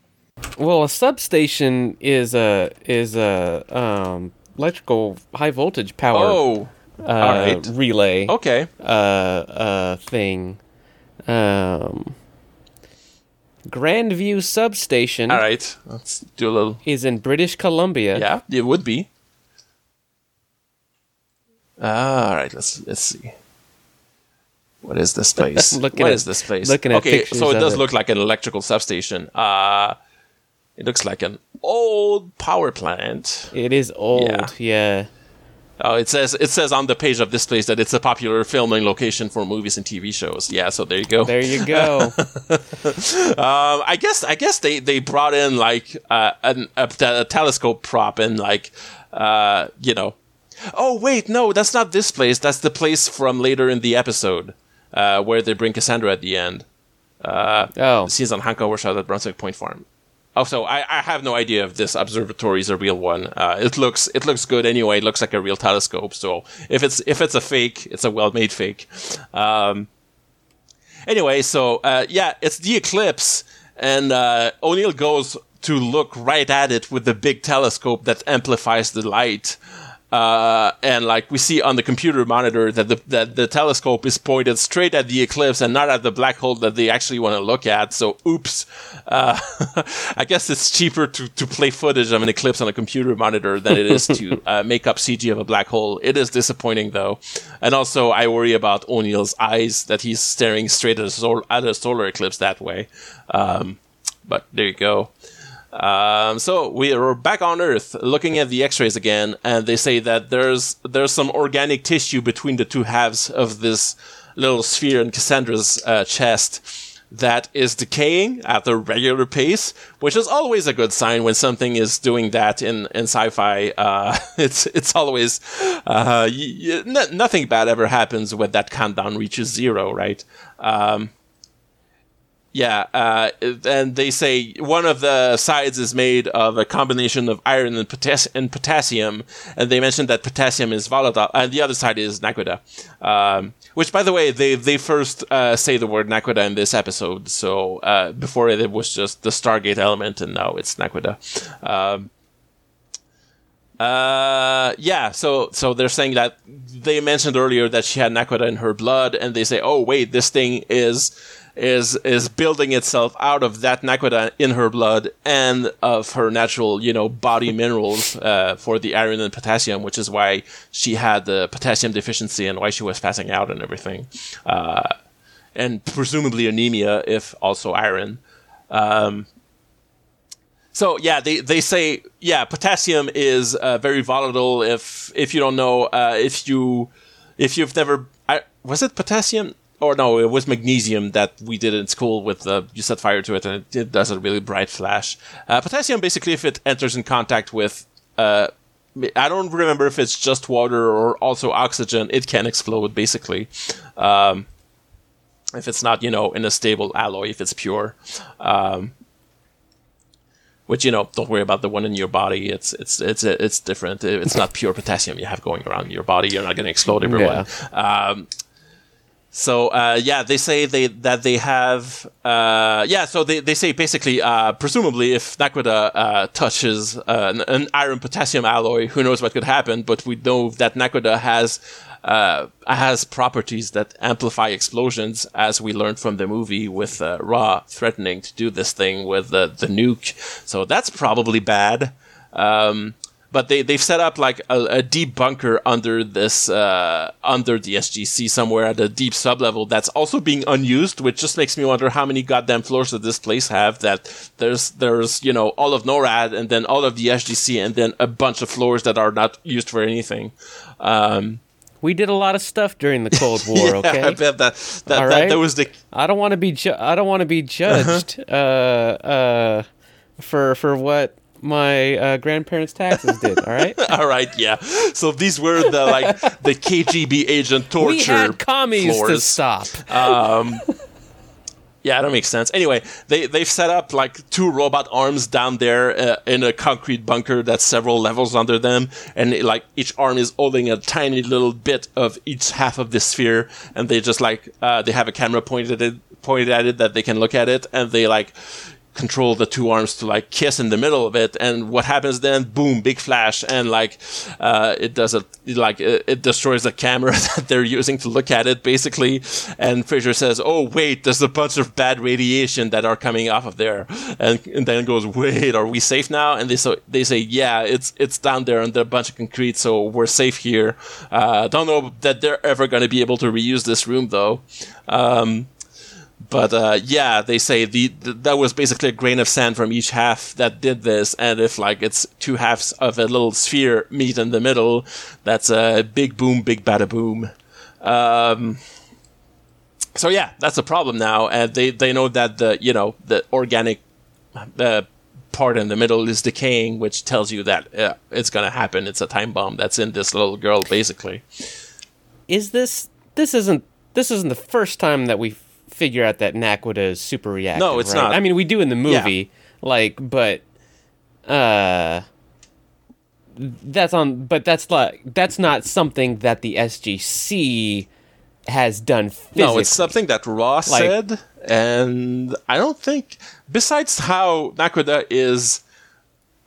Well, a substation is a is a um, electrical high voltage power. Oh. Uh, right. relay. Okay. Uh, uh, thing. Um, Grandview Substation. All right, let's do a little. Is in British Columbia. Yeah, it would be. all right, let's let's see. What is this place? looking what at, is this place? Looking at okay, so it does it. look like an electrical substation. Uh it looks like an old power plant. It is old, yeah. yeah. Oh, it says it says on the page of this place that it's a popular filming location for movies and TV shows. Yeah, so there you go. There you go. um, I guess I guess they, they brought in like uh, an, a, a, telescope prop and like uh, you know. Oh wait, no, that's not this place. That's the place from later in the episode uh, where they bring Cassandra at the end. Uh, oh, scenes on Hanka were shot at Brunswick Point Farm. Also, I, I have no idea if this observatory is a real one. Uh, it looks it looks good anyway. It looks like a real telescope. So if it's if it's a fake, it's a well made fake. Um, anyway, so uh, yeah, it's the eclipse, and uh, O'Neill goes to look right at it with the big telescope that amplifies the light. Uh, and like we see on the computer monitor that the that the telescope is pointed straight at the eclipse and not at the black hole that they actually want to look at. So, oops. Uh, I guess it's cheaper to, to play footage of an eclipse on a computer monitor than it is to uh, make up CG of a black hole. It is disappointing though, and also I worry about O'Neill's eyes that he's staring straight at a, sol- at a solar eclipse that way. Um, but there you go. Um, so we are back on Earth, looking at the X-rays again, and they say that there's there's some organic tissue between the two halves of this little sphere in Cassandra's uh, chest that is decaying at a regular pace, which is always a good sign when something is doing that in in sci-fi. Uh, it's it's always uh, y- y- n- nothing bad ever happens when that countdown reaches zero, right? Um, yeah, uh, and they say one of the sides is made of a combination of iron and, and potassium, and they mentioned that potassium is volatile, and the other side is naquadah. Um, which, by the way, they they first uh, say the word naquadah in this episode. So uh, before it, it was just the Stargate element, and now it's naquadah. Um, uh, yeah. So so they're saying that they mentioned earlier that she had naquadah in her blood, and they say, oh wait, this thing is is is building itself out of that naquadah in her blood and of her natural, you know, body minerals uh, for the iron and potassium, which is why she had the potassium deficiency and why she was passing out and everything, uh, and presumably anemia, if also iron. Um, so yeah, they, they say yeah, potassium is uh, very volatile. If if you don't know, uh, if you if you've never, I, was it potassium? Or no, it was magnesium that we did in school with uh, you set fire to it and it, it does a really bright flash. Uh, potassium, basically, if it enters in contact with, uh, I don't remember if it's just water or also oxygen, it can explode basically. Um, if it's not, you know, in a stable alloy, if it's pure. Um, which you know, don't worry about the one in your body. It's it's it's it's different. It's not pure potassium you have going around your body. You're not going to explode everyone. Yeah. Um, so uh, yeah, they say they that they have uh, yeah. So they, they say basically, uh, presumably, if naquadah uh, touches uh, an, an, iron potassium alloy, who knows what could happen? But we know that naquadah has uh, has properties that amplify explosions, as we learned from the movie with Ra threatening to do this thing with the nuke. So that's probably bad. Um, but they, they've set up like a, a deep bunker under this uh, under the SGC somewhere at a deep sublevel that's also being unused, which just makes me wonder how many goddamn floors does this place have? That there's there's you know all of NORAD and then all of the SGC and then a bunch of floors that are not used for anything. Um, we did a lot of stuff during the Cold War. yeah, okay, I bet that that, All right? that, was the. I don't want to be. Ju- I don't want to be judged uh-huh. uh, uh, for for what my uh, grandparents' taxes did. All right. all right. Yeah. So these were the like the KGB agent torture. We had commies floors. to stop. Um, yeah, that makes sense. Anyway, they they've set up like two robot arms down there uh, in a concrete bunker that's several levels under them, and it, like each arm is holding a tiny little bit of each half of the sphere, and they just like uh, they have a camera pointed at it, pointed at it that they can look at it, and they like control the two arms to like kiss in the middle of it and what happens then? Boom big flash and like uh, it does it like it, it, destroys the camera that they're using to look at it basically. And Fraiser says oh wait there's a bunch of bad radiation that are coming off of there. And, and then goes wait are we safe now? And they so they say yeah it's it's down there under a bunch of concrete so we're safe here. Uh, don't know that they're ever going to be able to reuse this room though. Um, but uh, yeah, they say the, the, that was basically a grain of sand from each half that did this, and if like it's two halves of a little sphere meet in the middle, that's a big boom, big bada boom. Um, so yeah, that's a problem now, and they they know that the you know the organic the part in the middle is decaying, which tells you that uh, it's gonna happen. It's a time bomb that's in this little girl, basically. Is this this isn't this isn't the first time that we've figure out that naquadah is super reactive. No, it's right? not. I mean, we do in the movie, yeah. like, but uh, that's on. But that's like that's not something that the SGC has done. Physically. No, it's something that Ross like, said, and I don't think. Besides how naquadah is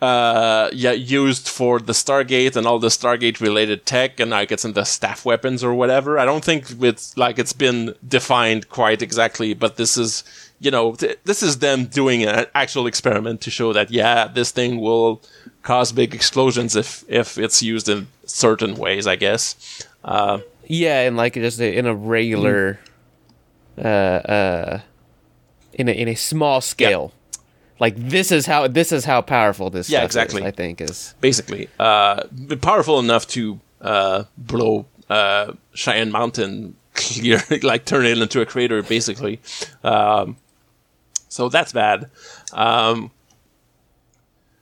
uh, yeah, used for the Stargate and all the Stargate related tech, and like it's in the staff weapons or whatever. I don't think it's like it's been defined quite exactly, but this is, you know, th- this is them doing an actual experiment to show that yeah, this thing will cause big explosions if if it's used in certain ways. I guess. Uh, yeah, and like just in a regular, mm. uh, uh, in a in a small scale. Yeah like this is how this is how powerful this yeah exactly is, I think is basically uh, powerful enough to uh, blow uh, Cheyenne Mountain clear like turn it into a crater basically. Um, so that's bad. Um,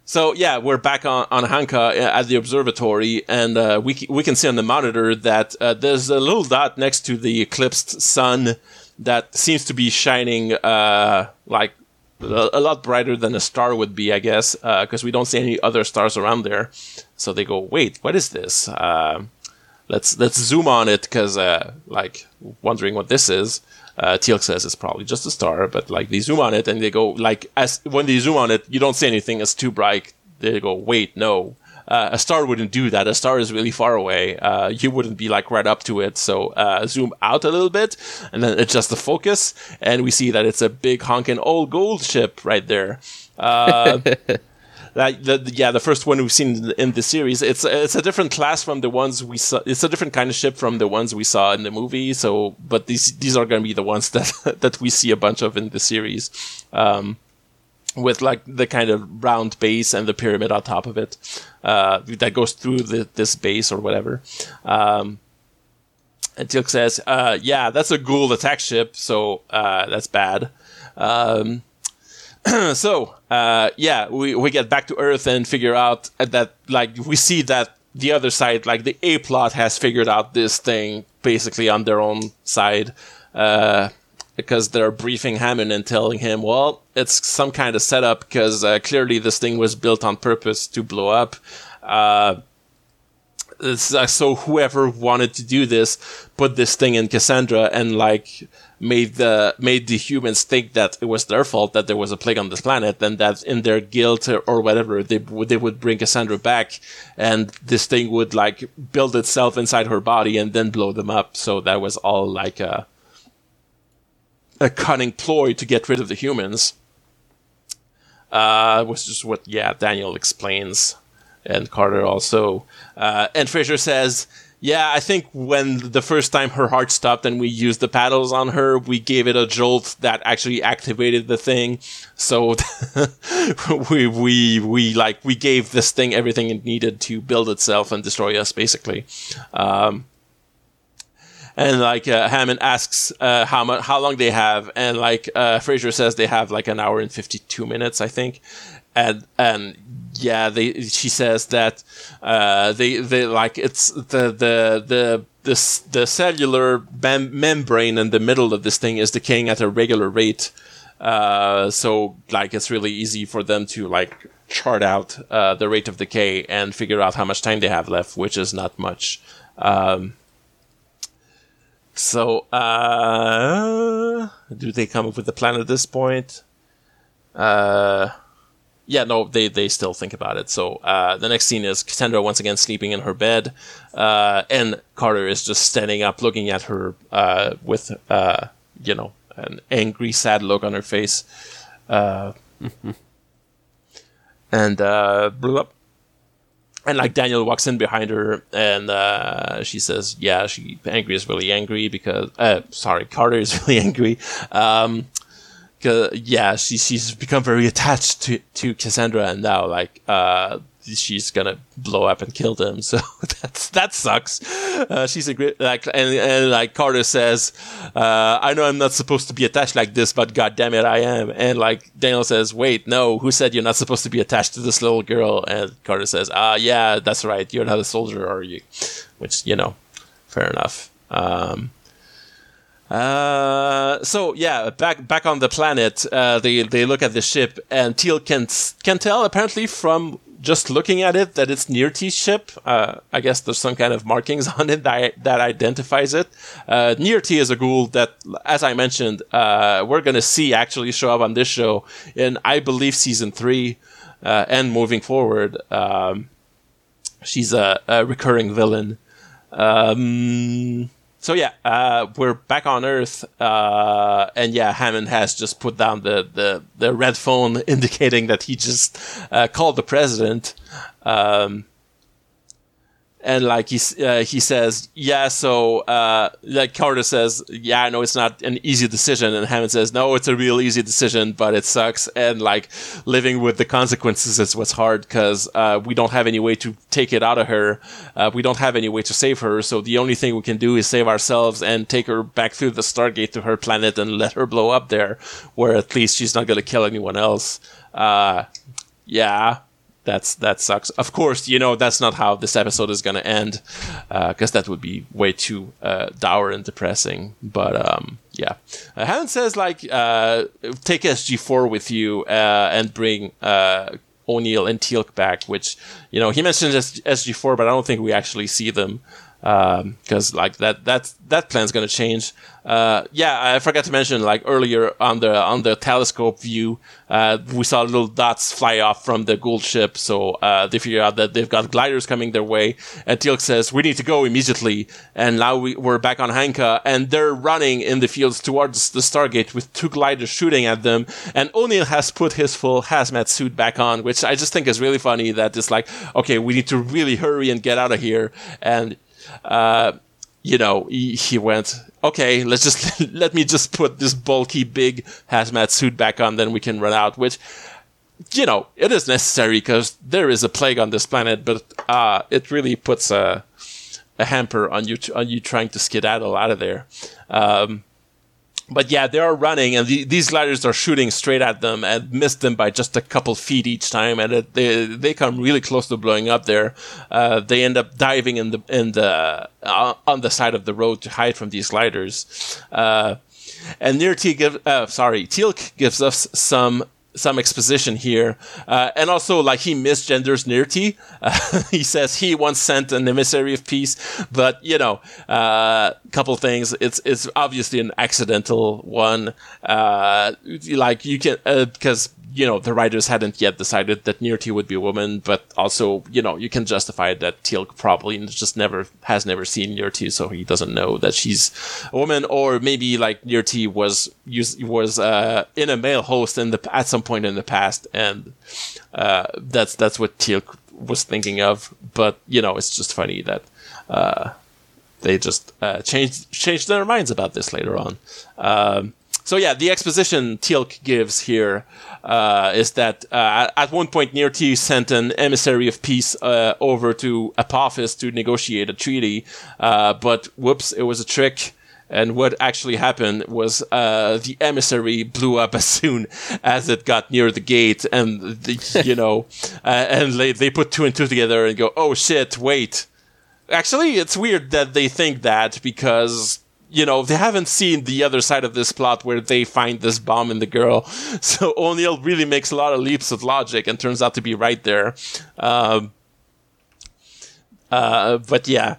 so yeah, we're back on, on Hanka uh, at the observatory, and uh, we we can see on the monitor that uh, there's a little dot next to the eclipsed sun that seems to be shining uh, like a, lot brighter than a star would be, I guess, because uh, we don't see any other stars around there. So they go, wait, what is this? Uh, let's let's zoom on it because, uh, like, wondering what this is. Uh, says it's probably just a star, but like they zoom on it and they go like as when they zoom on it, you don't see anything. It's too bright. They go, wait, no, uh, a star wouldn't do that. A star is really far away. Uh, you wouldn't be like right up to it. So uh, zoom out a little bit and then adjust the focus, and we see that it's a big honking Goa'uld ship right there. Uh, that the, yeah, the first one we've seen in the series. It's it's a different class from the ones we saw. It's a different kind of ship from the ones we saw in the movie. So, but these these are going to be the ones that that we see a bunch of in the series. Um, with like the kind of round base and the pyramid on top of it uh, that goes through the, this base or whatever. Um, and Teal'c says, uh, "Yeah, that's a Goa'uld attack ship, so uh, that's bad." Um, so uh, yeah, we we get back to Earth and figure out that like we see that the other side, like the A plot, has figured out this thing basically on their own side. Uh, because they're briefing Hammond and telling him, well, it's some kind of setup because uh, clearly this thing was built on purpose to blow up. Uh, uh, so whoever wanted to do this put this thing in Cassandra and like made the made the humans think that it was their fault that there was a plague on this planet and that in their guilt or, or whatever they they would bring Cassandra back and this thing would like build itself inside her body and then blow them up. So that was all like a a cunning ploy to get rid of the humans. Uh, which is what, yeah, Daniel explains, and Carter also. Uh, and Fraiser says, yeah, I think when the first time her heart stopped and we used the paddles on her, we gave it a jolt that actually activated the thing. So we we we like we gave this thing everything it needed to build itself and destroy us, basically. Um, and like uh, Hammond asks uh, how much how long they have, and like uh, Fraiser says they have like an hour and fifty two minutes, I think, and and yeah, they she says that uh, they they like it's the the the this the cellular mem- membrane in the middle of this thing is decaying at a regular rate. Uh, so like it's really easy for them to like chart out uh, the rate of decay and figure out how much time they have left, which is not much. Um, so, uh, do they come up with a plan at this point? Uh, yeah, no, they, they still think about it. So, uh, the next scene is Cassandra once again sleeping in her bed, uh, and Carter is just standing up looking at her, uh, with, uh, you know, an angry, sad look on her face. Uh, and, uh, blew up and like Daniel walks in behind her and uh, she says, "Yeah, she angry is really angry because uh, sorry, Carter is really angry. Um, yeah, she she's become very attached to to Cassandra and now like uh, she's gonna blow up and kill them. So that's that sucks. Uh, she's a great like and, and like Carter says, uh, I know I'm not supposed to be attached like this, but god damn it, I am. And like Daniel says, wait, no, who said you're not supposed to be attached to this little girl? And Carter says, ah, yeah, that's right. You're not a soldier, are you? Which you know, fair enough. Um, uh, so yeah, back back on the planet, uh, they they look at the ship, and Teal'c can can tell apparently from just looking at it that it's Nirrti ship. Uh, I guess there's some kind of markings on it that, that identifies it. Uh, Nirrti is a Goa'uld that, as I mentioned, uh, we're going to see actually show up on this show in, I believe, season three uh, and moving forward. Um, she's a, a, recurring villain. Um, so yeah, uh, we're back on Earth, uh, and yeah, Hammond has just put down the, the, the red phone indicating that he just uh, called the president. Um, and like he uh, he says, yeah. So uh, like Carter says, yeah, I know it's not an easy decision, and Hammond says, no, it's a real easy decision, but it sucks. And like living with the consequences is what's hard because uh, we don't have any way to take it out of her. Uh, we don't have any way to save her. So the only thing we can do is save ourselves and take her back through the Stargate to her planet and let her blow up there, where at least she's not gonna kill anyone else. Uh, yeah, that's that sucks. Of course, you know that's not how this episode is going to end, because uh, that would be way too uh, dour and depressing. But um, yeah, uh, Hammond says like uh, take SG4 with you uh, and bring uh, O'Neill and Teal'c back, which you know he mentioned SG4, but I don't think we actually see them. Because um, like that that that plan's to change. Uh, yeah, I forgot to mention like earlier on the on the telescope view, uh, we saw little dots fly off from the Goa'uld ship. So uh, they figure out that they've got gliders coming their way. And Teal'c says we need to go immediately. And now we, we're back on Hanka, and they're running in the fields towards the Stargate with two gliders shooting at them. And O'Neill has put his full hazmat suit back on, which I just think is really funny. That it's like okay, we need to really hurry and get out of here. And uh, you know, he, he, went, okay, let's just, let me just put this bulky, big hazmat suit back on, then we can run out, which, you know, it is necessary because there is a plague on this planet, but uh, it really puts a, a hamper on you, on you trying to skedaddle out of there. Um, but yeah, they are running, and the, these gliders are shooting straight at them and miss them by just a couple feet each time, and it, they they come really close to blowing up. There, uh, they end up diving in the in the uh, on the side of the road to hide from these gliders. Uh, and Nirrti give uh, sorry, Teal'c gives us some some exposition here, uh, and also like he misgenders Nirrti. Uh, he says he once sent an emissary of peace, but you know, a uh, couple things. It's it's obviously an accidental one. Uh, like you can because uh, you know, the writers hadn't yet decided that Nirrti would be a woman, but also, you know, you can justify that Teal'c probably just never has never seen Nirrti, so he doesn't know that she's a woman, or maybe like Nirrti was was uh, in a male host in the at some point in the past, and uh, that's that's what Teal'c was thinking of. But you know, it's just funny that. Uh, they just uh, changed changed their minds about this later on. Um, so yeah, the exposition Teal'c gives here uh, is that uh, at one point Nirrti sent an emissary of peace uh, over to Apophis to negotiate a treaty, uh, but whoops, it was a trick. And what actually happened was uh, the emissary blew up as soon as it got near the gate, and the, you know, uh, and they, they put two and two together and go, "Oh shit, wait." Actually, it's weird that they think that because you know, they haven't seen the other side of this plot where they find this bomb in the girl. So O'Neill really makes a lot of leaps of logic and turns out to be right there. Um, uh, but yeah,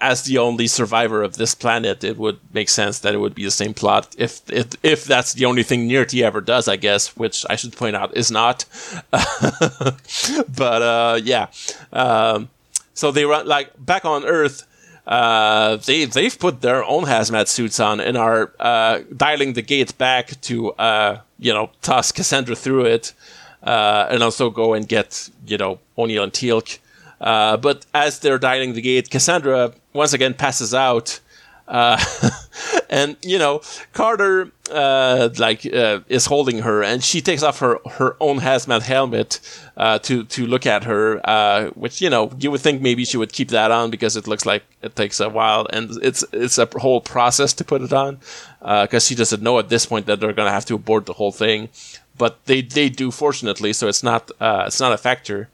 as the only survivor of this planet, it would make sense that it would be the same plot if if, if that's the only thing Nirrti ever does, I guess, which I should point out is not. but uh, yeah, um, so they run like back on Earth uh, they they've put their own hazmat suits on and are uh, dialing the gate back to uh, you know toss Cassandra through it, uh, and also go and get you know O'Neill and Teal'c. Uh, but as they're dialing the gate, Cassandra once again passes out. Uh, and you know Carter uh, like uh, is holding her, and she takes off her her own hazmat helmet uh, to to look at her, uh, which you know you would think maybe she would keep that on because it looks like it takes a while, and it's it's a whole process to put it on because uh, she doesn't know at this point that they're gonna have to abort the whole thing, but they they do fortunately, so it's not uh, it's not a factor.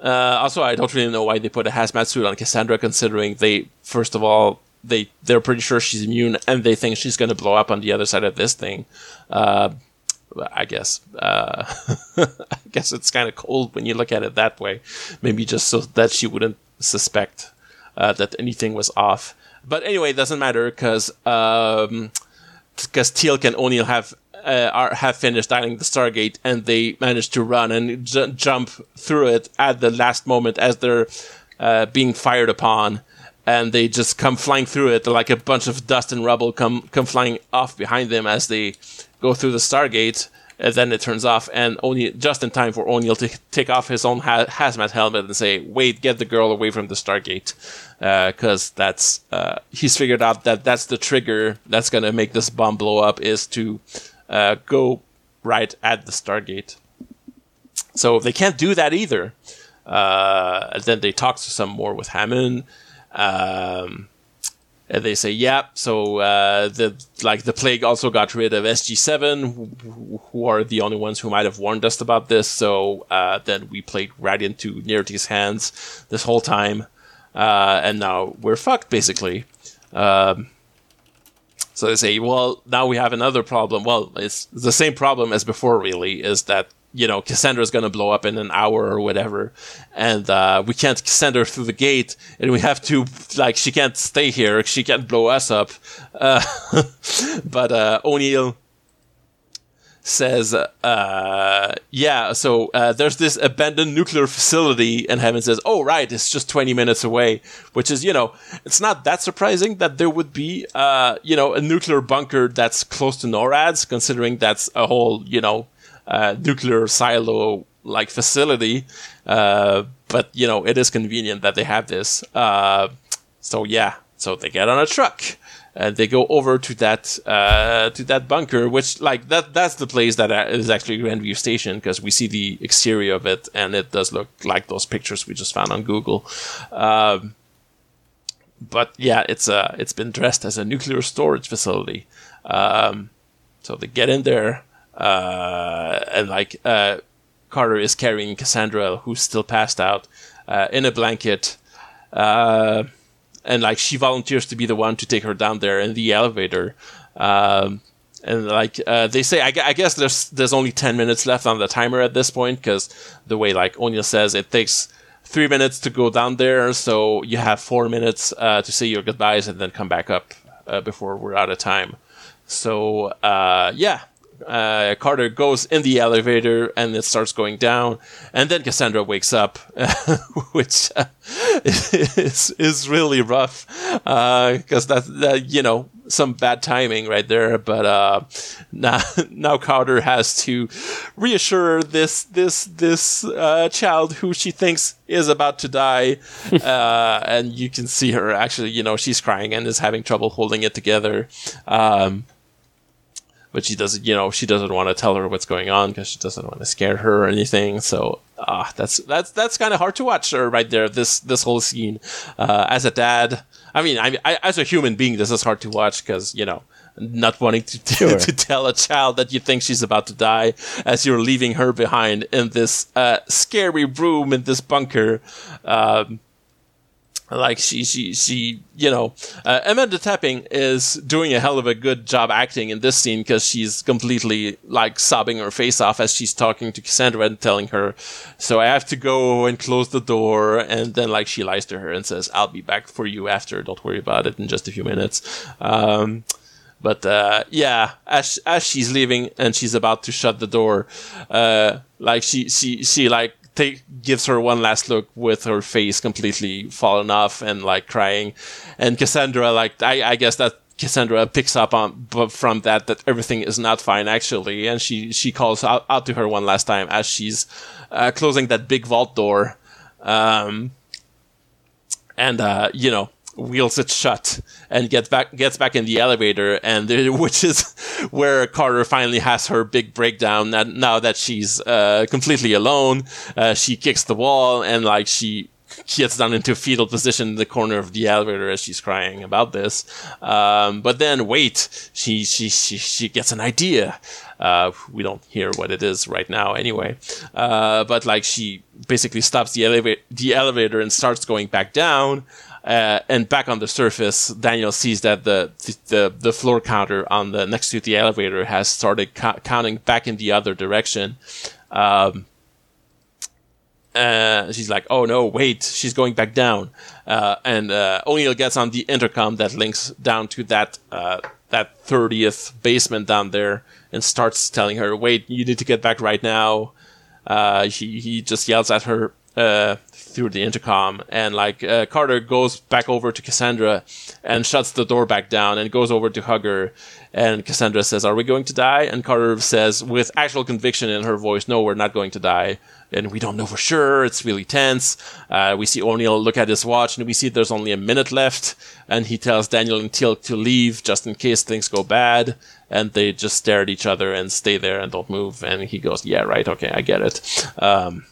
Uh, also, I don't really know why they put a hazmat suit on Cassandra, considering they, first of all, they they're pretty sure she's immune, and they think she's going to blow up on the other side of this thing. Uh, I guess uh, I guess it's kind of cold when you look at it that way. Maybe just so that she wouldn't suspect uh, that anything was off. But anyway, it doesn't matter because um, because Teal'c and O'Neill have uh, are, have finished dialing the Stargate and they manage to run and jump through it at the last moment as they're uh, being fired upon and they just come flying through it like a bunch of dust and rubble come come flying off behind them as they go through the Stargate. And then it turns off, and only just in time for O'Neill to take off his own ha- hazmat helmet and say, "Wait, get the girl away from the Stargate," because uh, that's uh, he's figured out that that's the trigger that's gonna make this bomb blow up is to uh, go right at the Stargate. So they can't do that either. Uh, then they talk to some more with Hammond. Um, and they say, yeah, so uh, the like the plague also got rid of SG7, who, who, are the only ones who might have warned us about this. So uh, then we played right into Nirrti's hands this whole time, uh, and now we're fucked basically. Um, so they say, well, now we have another problem. Well, it's the same problem as before, really, is that you know, Cassandra's gonna blow up in an hour or whatever, and uh, we can't send her through the gate, and we have to like she can't stay here, she can't blow us up. Uh, but uh, O'Neill says, uh, yeah, so uh, there's this abandoned nuclear facility, and Heaven says, oh, right, it's just 20 minutes away, which is, you know, it's not that surprising that there would be, uh, you know, a nuclear bunker that's close to NORAD's, considering that's a whole, you know, uh, nuclear silo like facility. Uh, but, you know, it is convenient that they have this. Uh, so, yeah, so they get on a truck and they go over to that uh, to that bunker, which like that that's the place that uh, actually Grandview Station because we see the exterior of it, and it does look like those pictures we just found on Google. Um, but yeah, it's uh, it's been dressed as a nuclear storage facility. Um, so they get in there, uh, and like uh, Carter is carrying Cassandra, who's still passed out, uh, in a blanket. And like she volunteers to be the one to take her down there in the elevator. Um, and like uh, they say, I, I, guess there's there's only ten minutes left on the timer at this point because the way like O'Neill says, it takes three minutes to go down there, so you have four minutes uh, to say your goodbyes and then come back up uh, before we're out of time. So uh, yeah, uh, Carter goes in the elevator and it starts going down, and then Cassandra wakes up, which uh, is is really rough because uh, that, that you know some bad timing right there. But uh, now now Carter has to reassure this this this uh, child who she thinks is about to die, uh, and you can see her actually you know she's crying and is having trouble holding it together. Um, but she doesn't, you know, she doesn't want to tell her what's going on because she doesn't want to scare her or anything. So, ah, uh, that's that's that's kind of hard to watch her right there. This this whole scene, uh, as a dad, I mean, I, I, as a human being, this is hard to watch because you know, not wanting to to, sure. to, tell a child that you think she's about to die as you're leaving her behind in this uh, scary room in this bunker. Um, like she she she you know uh, Amanda Tapping is doing a hell of a good job acting in this scene because she's completely like sobbing her face off as she's talking to Cassandra and telling her so I have to go and close the door and then like she lies to her and says I'll be back for you after don't worry about it in just a few minutes. Um, but uh, yeah as as she's leaving and she's about to shut the door uh, like she she she like take, gives her one last look with her face completely fallen off and like crying. And Cassandra, like, I, I guess that Cassandra picks up on from that that everything is not fine actually, and she she calls out, out to her one last time as she's uh, closing that big vault door, um, and uh, you know wheels it shut and gets back gets back in the elevator and which is where Carter finally has her big breakdown now that she's uh, completely alone uh, she kicks the wall and like she gets down into fetal position in the corner of the elevator as she's crying about this. Um, but then wait she she she, she gets an idea. Uh, we don't hear what it is right now anyway. Uh, but like she basically stops the elevator the elevator and starts going back down uh, and back on the surface, Daniel sees that the, the the floor counter on the next to the elevator has started counting back in the other direction. Um, uh, she's like, "Oh no, wait!" She's going back down, uh, and uh, O'Neill gets on the intercom that links down to that uh, that thirtieth basement down there, and starts telling her, "Wait, you need to get back right now." Uh, he he just yells at her uh, through the intercom, and like uh, Carter goes back over to Cassandra and shuts the door back down and goes over to hug her. And Cassandra says, "Are we going to die?" And Carter says, with actual conviction in her voice, "No, we're not going to die." And we don't know for sure. It's really tense. Uh, we see O'Neill look at his watch, and we see there's only a minute left. And he tells Daniel and Teal'c to leave just in case things go bad. And they just stare at each other and stay there and don't move. And he goes, "Yeah, right. Okay, I get it." Um,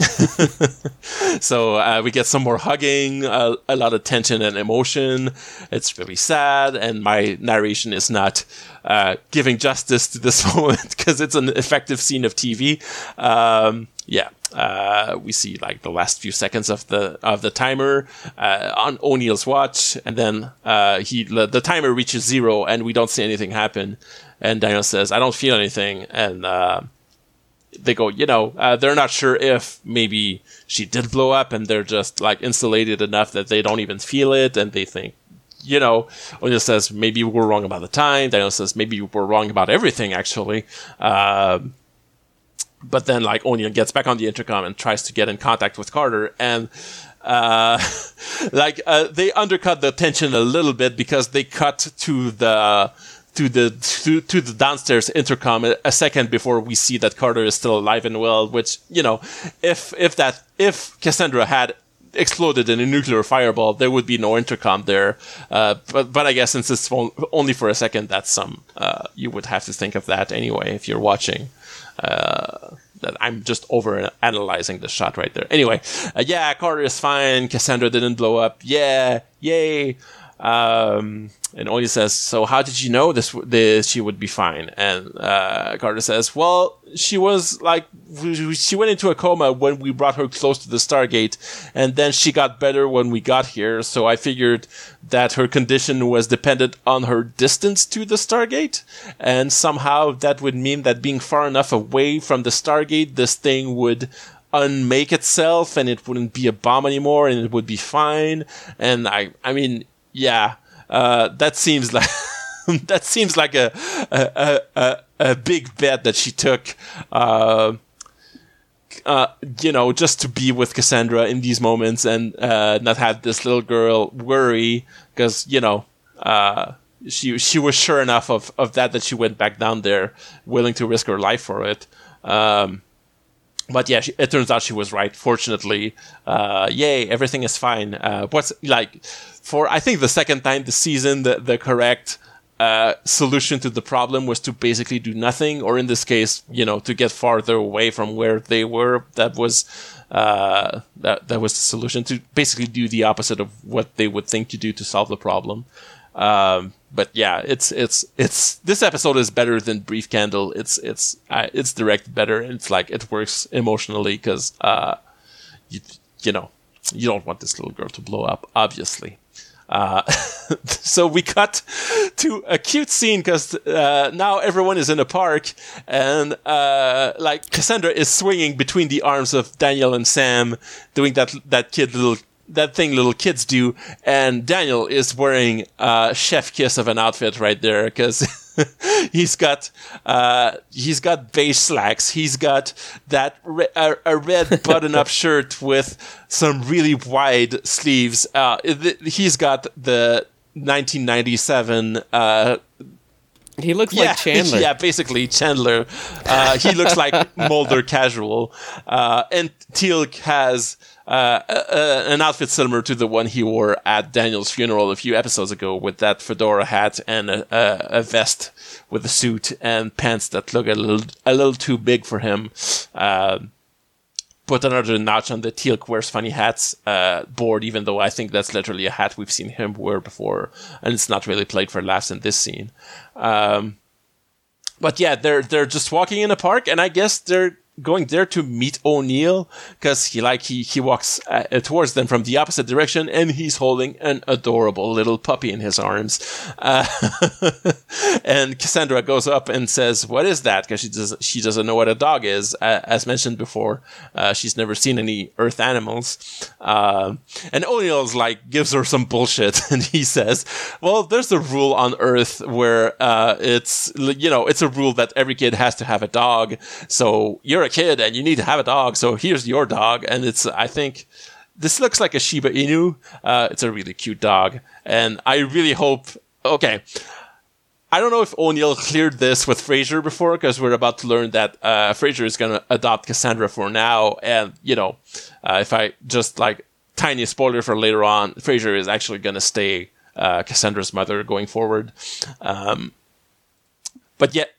so uh, we get some more hugging, uh, a lot of tension and emotion. It's really sad, and my narration is not uh, giving justice to this moment because it's an effective scene of TV. Um, yeah, uh, we see like the last few seconds of the of the timer uh, on O'Neill's watch, and then uh, he the timer reaches zero, and we don't see anything happen. And Daniel says, "I don't feel anything," and they go, you know, uh, they're not sure if maybe she did blow up and they're just like insulated enough that they don't even feel it and they think, you know, O'Neill says maybe we're wrong about the time. Daniel says maybe we're wrong about everything actually. Uh, but then like O'Neill gets back on the intercom and tries to get in contact with Carter and uh, like uh, they undercut the tension a little bit because they cut to the to the to, to the downstairs intercom a, second before we see that Carter is still alive and well. Which you know, if if that if Cassandra had exploded in a nuclear fireball, there would be no intercom there. Uh, but but I guess since it's only for a second, that's some uh, you would have to think of that anyway if you're watching. Uh, that I'm just over analyzing the shot right there. Anyway, uh, yeah, Carter is fine. Cassandra didn't blow up. Yeah, yay. Um, and Oni says, "So how did you know this? this she would be fine?" And uh, Carter says, "Well, she was like she went into a coma when we brought her close to the Stargate, and then she got better when we got here. So I figured that her condition was dependent on her distance to the Stargate, and somehow that would mean that being far enough away from the Stargate, this thing would." unmake itself and it wouldn't be a bomb anymore and it would be fine and i i mean yeah uh, that seems like that seems like a a, a, a big bet that she took. Uh, uh, you know, just to be with Cassandra in these moments and uh, not have this little girl worry because you know uh, she she was sure enough of, of that that she went back down there, willing to risk her life for it. Um, but yeah, she, it turns out she was right. Fortunately, uh, yay, everything is fine. Uh, what's like for I think the second time this season, the the correct uh, solution to the problem was to basically do nothing, or in this case, you know, to get farther away from where they were. That was uh, that that was the solution to basically do the opposite of what they would think to do to solve the problem. Um, but yeah, it's it's it's this episode is better than Brief Candle. It's it's uh, it's directed better. It's like it works emotionally because uh, you you know you don't want this little girl to blow up, obviously. Uh, so we cut to a cute scene because uh, now everyone is in a park and uh, like Cassandra is swinging between the arms of Daniel and Sam, doing that that kid little that thing little kids do, and Daniel is wearing a chef kiss of an outfit right there because he's got uh, he's got beige slacks. He's got that re- a, a, red button-up shirt with some really wide sleeves. Uh, th- he's got the 1997. Uh, he looks yeah, like Chandler. Yeah, basically Chandler. Uh, he looks like Mulder casual. Uh, and Teal'c has uh, uh, an outfit similar to the one he wore at Daniel's funeral a few episodes ago, with that fedora hat and a, a, a vest with a suit and pants that look a little a little too big for him. Uh, put another notch on the Teal'c wears funny hats uh, board, even though I think that's literally a hat we've seen him wear before, and it's not really played for laughs in this scene. Um, but yeah, they're they're just walking in a park, and I guess they're going there to meet O'Neill because he like he he walks uh, towards them from the opposite direction and he's holding an adorable little puppy in his arms. Uh, and Cassandra goes up and says, "What is that?" Because she does she doesn't know what a dog is. Uh, as mentioned before, uh, she's never seen any Earth animals. Uh, and O'Neill's like gives her some bullshit and he says, "Well, there's a rule on Earth where uh, it's you know it's a rule that every kid has to have a dog. So you're a kid and you need to have a dog, so here's your dog. And it's, I think, this looks like a Shiba Inu. Uh, it's a really cute dog. And I really hope, okay. I don't know if O'Neill cleared this with Fraiser before, because we're about to learn that uh, Fraiser is going to adopt Cassandra for now. And, you know, uh, if I just like tiny spoiler for later on, Fraiser is actually going to stay uh, Cassandra's mother going forward. Um, but yet,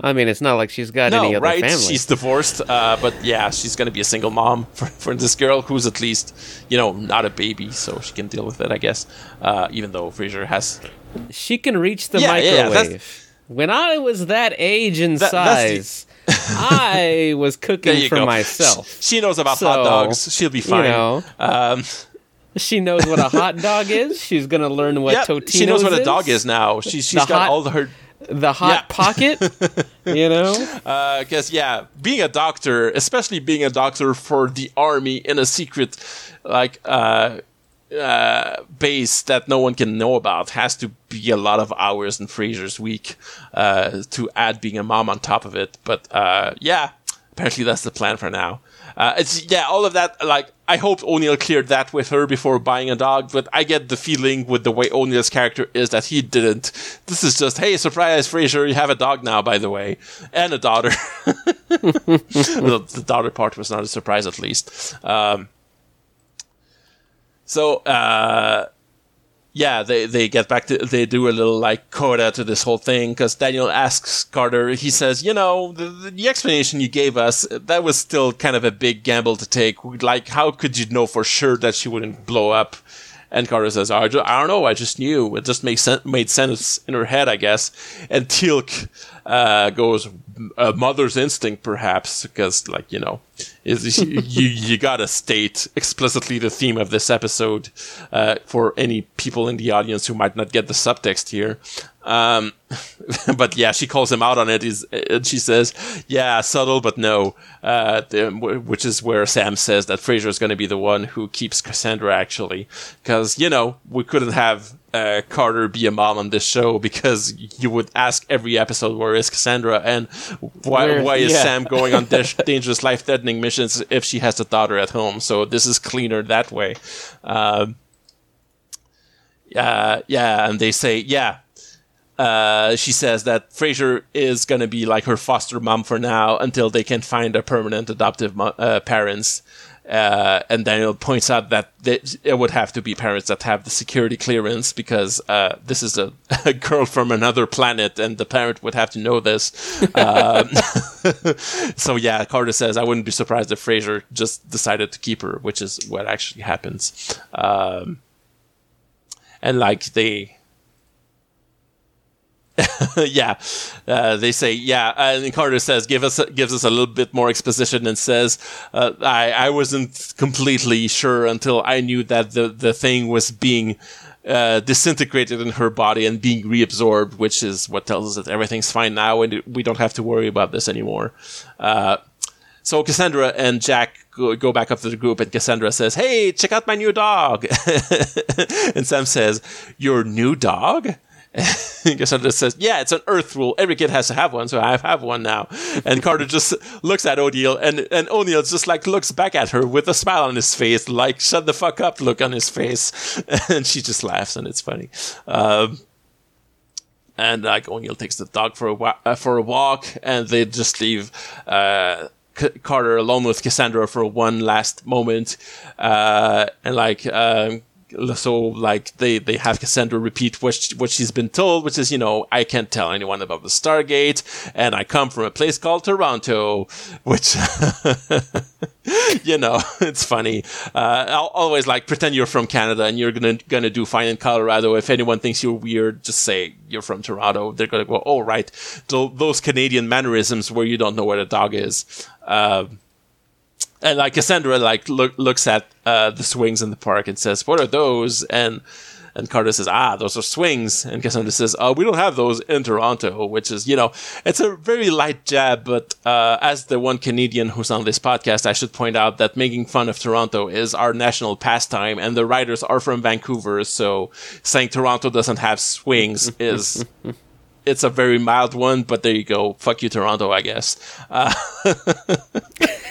I mean, it's not like she's got no, any other right? family. She's divorced, uh, but yeah, she's going to be a single mom for, for this girl who's at least, you know, not a baby, so she can deal with it, I guess. Uh, even though Fraiser has. She can reach the yeah, microwave. Yeah, when I was that age and that, size. I was cooking for go. myself. She knows about so, hot dogs. She'll be fine. You know, um, she knows what a hot dog is. She's gonna learn what yep, Totino's She knows what a dog is now. She, she's the got hot, all her the hot yeah. pocket. you know, because uh, yeah, being a doctor, especially being a doctor for the army in a secret, like uh, uh, base that no one can know about has to be a lot of hours in Fraiser's week uh, to add being a mom on top of it. But uh, yeah, apparently that's the plan for now. Uh, it's yeah, all of that. Like I hope O'Neill cleared that with her before buying a dog, but I get the feeling with the way O'Neill's character is that he didn't. This is just hey, surprise, Fraiser, you have a dog now, by the way, and a daughter. the, the, daughter part was not a surprise, at least. Um, so. Uh, yeah, they, they get back to, they do a little like coda to this whole thing because Daniel asks Carter, he says, you know, the, the, explanation you gave us, that was still kind of a big gamble to take. Like, how could you know for sure that she wouldn't blow up? And Carter says, I, I don't know, I just knew. It just makes sen- made sense in her head, I guess. And Teal'c uh, goes, a mother's instinct, perhaps, because, like, you know, is you you gotta state explicitly the theme of this episode uh, for any people in the audience who might not get the subtext here. Um, but yeah, she calls him out on it. Is and she says, "Yeah, subtle, but no," uh, the, which is where Sam says that Fraiser is going to be the one who keeps Cassandra actually, because you know we couldn't have uh, Carter be a mom on this show because you would ask every episode where is Cassandra and why where, why is yeah. Sam going on dangerous life threatening missions if she has a daughter at home? So this is cleaner that way. Um, yeah, yeah, and they say yeah uh, she says that Fraiser is going to be like her foster mom for now until they can find a permanent adoptive mo- uh, parents. Uh, and Daniel points out that they, it would have to be parents that have the security clearance because uh, this is a, a, girl from another planet, and the parent would have to know this. um, so yeah, Carter says I wouldn't be surprised if Fraiser just decided to keep her, which is what actually happens. Um, and like they yeah, uh, they say yeah, and Carter says give us gives us a little bit more exposition and says uh, I I wasn't completely sure until I knew that the the thing was being. Uh, disintegrated in her body and being reabsorbed, which is what tells us that everything's fine now and we don't have to worry about this anymore. Uh, so Cassandra and Jack go, go, back up to the group, and Cassandra says, "Hey, check out my new dog." and Sam says, "Your new dog?" Cassandra says, "Yeah, it's an Earth rule. Every kid has to have one, so I have one now." And Carter just looks at O'Neill, and and O'Neill just like looks back at her with a smile on his face, like "Shut the fuck up!" look on his face, and she just laughs, and it's funny. Um, and like O'Neill takes the dog for a wa- uh, for a walk, and they just leave. Uh, Carter alone with Cassandra for one last moment, uh, and like um, so like they they have Cassandra repeat what she, what she's been told, which is you know I can't tell anyone about the Stargate, and I come from a place called Toronto, which you know it's funny. Uh, I'll always like pretend you're from Canada and you're gonna gonna do fine in Colorado. If anyone thinks you're weird, just say you're from Toronto. They're gonna go, oh right, those Canadian mannerisms where you don't know where the dog is. Uh, and like Cassandra like look, looks at uh, the swings in the park and says, "What are those?" and and Carter says, "Ah, those are swings." And Cassandra says, "Oh, we don't have those in Toronto," which is, you know, it's a very light jab. But uh, as the one Canadian who's on this podcast, I should point out that making fun of Toronto is our national pastime, and the writers are from Vancouver, so saying Toronto doesn't have swings is it's a very mild one, but there you go. Fuck you, Toronto, I guess.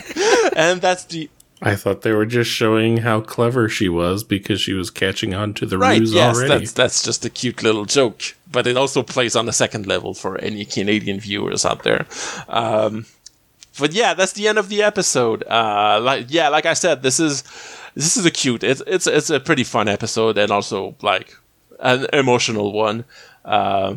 And that's the. I thought they were just showing how clever she was because she was catching on to the right, ruse yes, already. That's, that's just a cute little joke, but it also plays on the second level for any Canadian viewers out there. Um, but yeah, that's the end of the episode. Uh, like yeah, like I said, this is this is a cute. It's it's it's a pretty fun episode and also like an emotional one. Uh,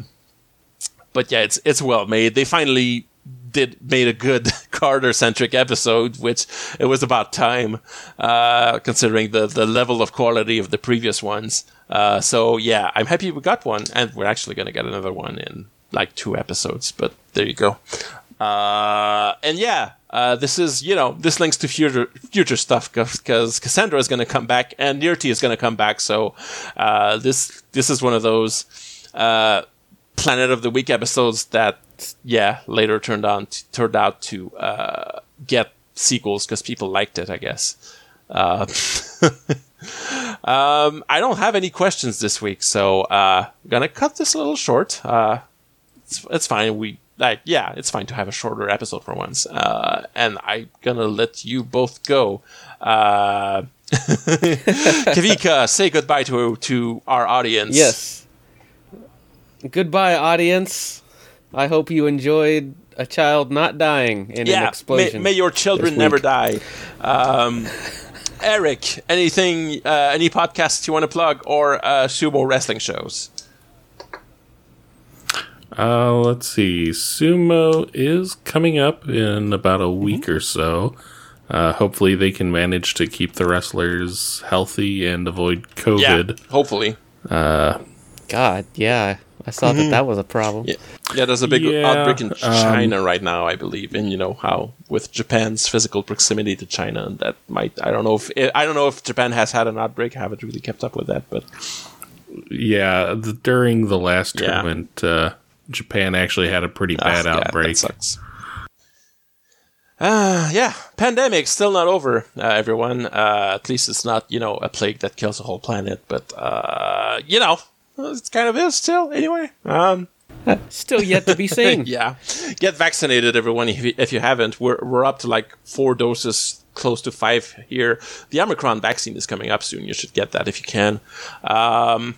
but yeah, it's it's well made. They finally did made a good Carter centric episode, which it was about time, uh, considering the the level of quality of the previous ones. Uh, so yeah, I'm happy we got one, and we're actually to get another one in like two episodes. But there you go. Uh, and yeah, uh, this is you know this links to future future stuff because Cassandra is going to come back and Nirrti is going to come back. So uh, this this is one of those uh, Planet of the Week episodes that yeah later turned on turned out to uh, get sequels because people liked it, I guess. Uh, um, I don't have any questions this week, so uh, gonna cut this a little short. Uh, it's, it's fine. We like yeah, it's fine to have a shorter episode for once. Uh, and I'm gonna let you both go. Uh, Kavika, say goodbye to to our audience. Yes. Goodbye, audience. I hope you enjoyed a child not dying in yeah, an explosion. May, may your children never die. Um, Eric, anything, uh, any podcasts you want to plug or uh, sumo wrestling shows? Uh, let's see. Sumo is coming up in about a week mm-hmm. or so. Uh, hopefully, they can manage to keep the wrestlers healthy and avoid COVID. Yeah, hopefully. Uh, God, yeah. I saw mm-hmm. that that was a problem. Yeah, yeah there's a big yeah, outbreak in China um, right now, I believe, and you know how with Japan's physical proximity to China, that might I don't know if I don't know if Japan has had an outbreak. I haven't really kept up with that, but yeah, the, during the last tournament, uh, Japan actually had a pretty ah, bad outbreak. Yeah, sucks. Uh, yeah, pandemic still not over, uh, everyone. Uh, at least it's not, you know, a plague that kills the whole planet, but, uh, you know, it's kind of is still, anyway. Um, still yet to be seen. yeah. Get vaccinated, everyone, if you, if you haven't. We're, we're up to like four doses, close to five here. The Omicron vaccine is coming up soon. You should get that if you can. Um,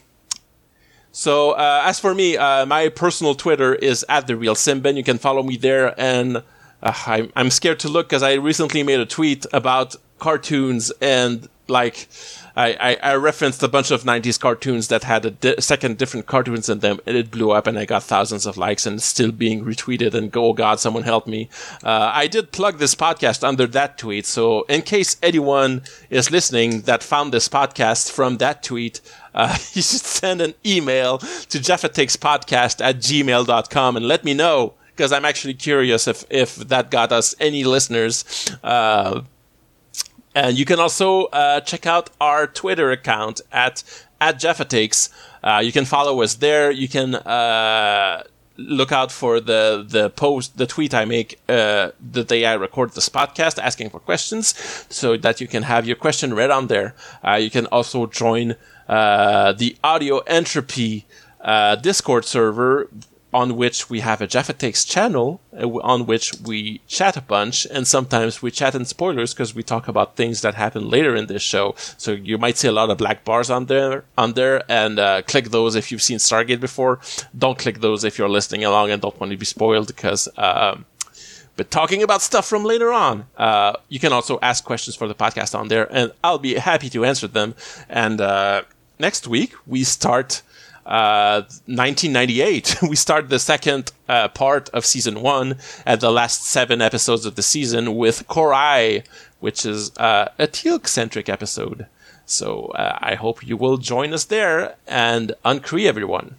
so uh, as for me, uh, my personal Twitter is at the real Simbin. You can follow me there, and uh, I, I'm scared to look because I recently made a tweet about cartoons and like I, I, I, referenced a bunch of 90s cartoons that had a di- second different cartoons in them and it blew up and I got thousands of likes and still being retweeted and oh god someone help me uh, I did plug this podcast under that tweet so in case anyone is listening that found this podcast from that tweet uh, you should send an email to jaffatakes.podcast at gmail.com and let me know because I'm actually curious if, if that got us any listeners. Uh, and you can also uh, check out our Twitter account at at Jaffatakes. Uh, you can follow us there. You can uh, look out for the the post, the tweet I make uh, the day I record this podcast, asking for questions, so that you can have your question read on there. Uh, you can also join uh, the Audio Entropy Discord server on which we have a Jaffa Takes channel uh, on which we chat a bunch, and sometimes we chat in spoilers because we talk about things that happen later in this show. So you might see a lot of black bars on there, on there, and uh, click those if you've seen Stargate before. Don't click those if you're listening along and don't want to be spoiled because. Um, but talking about stuff from later on, uh, you can also ask questions for the podcast on there, and I'll be happy to answer them. And uh, next week we start 1998. Uh, we start the second uh, part of season one at the last seven episodes of the season with Cor-ai, which is uh, a Teal'c centric episode. So uh, I hope you will join us there and uncree everyone.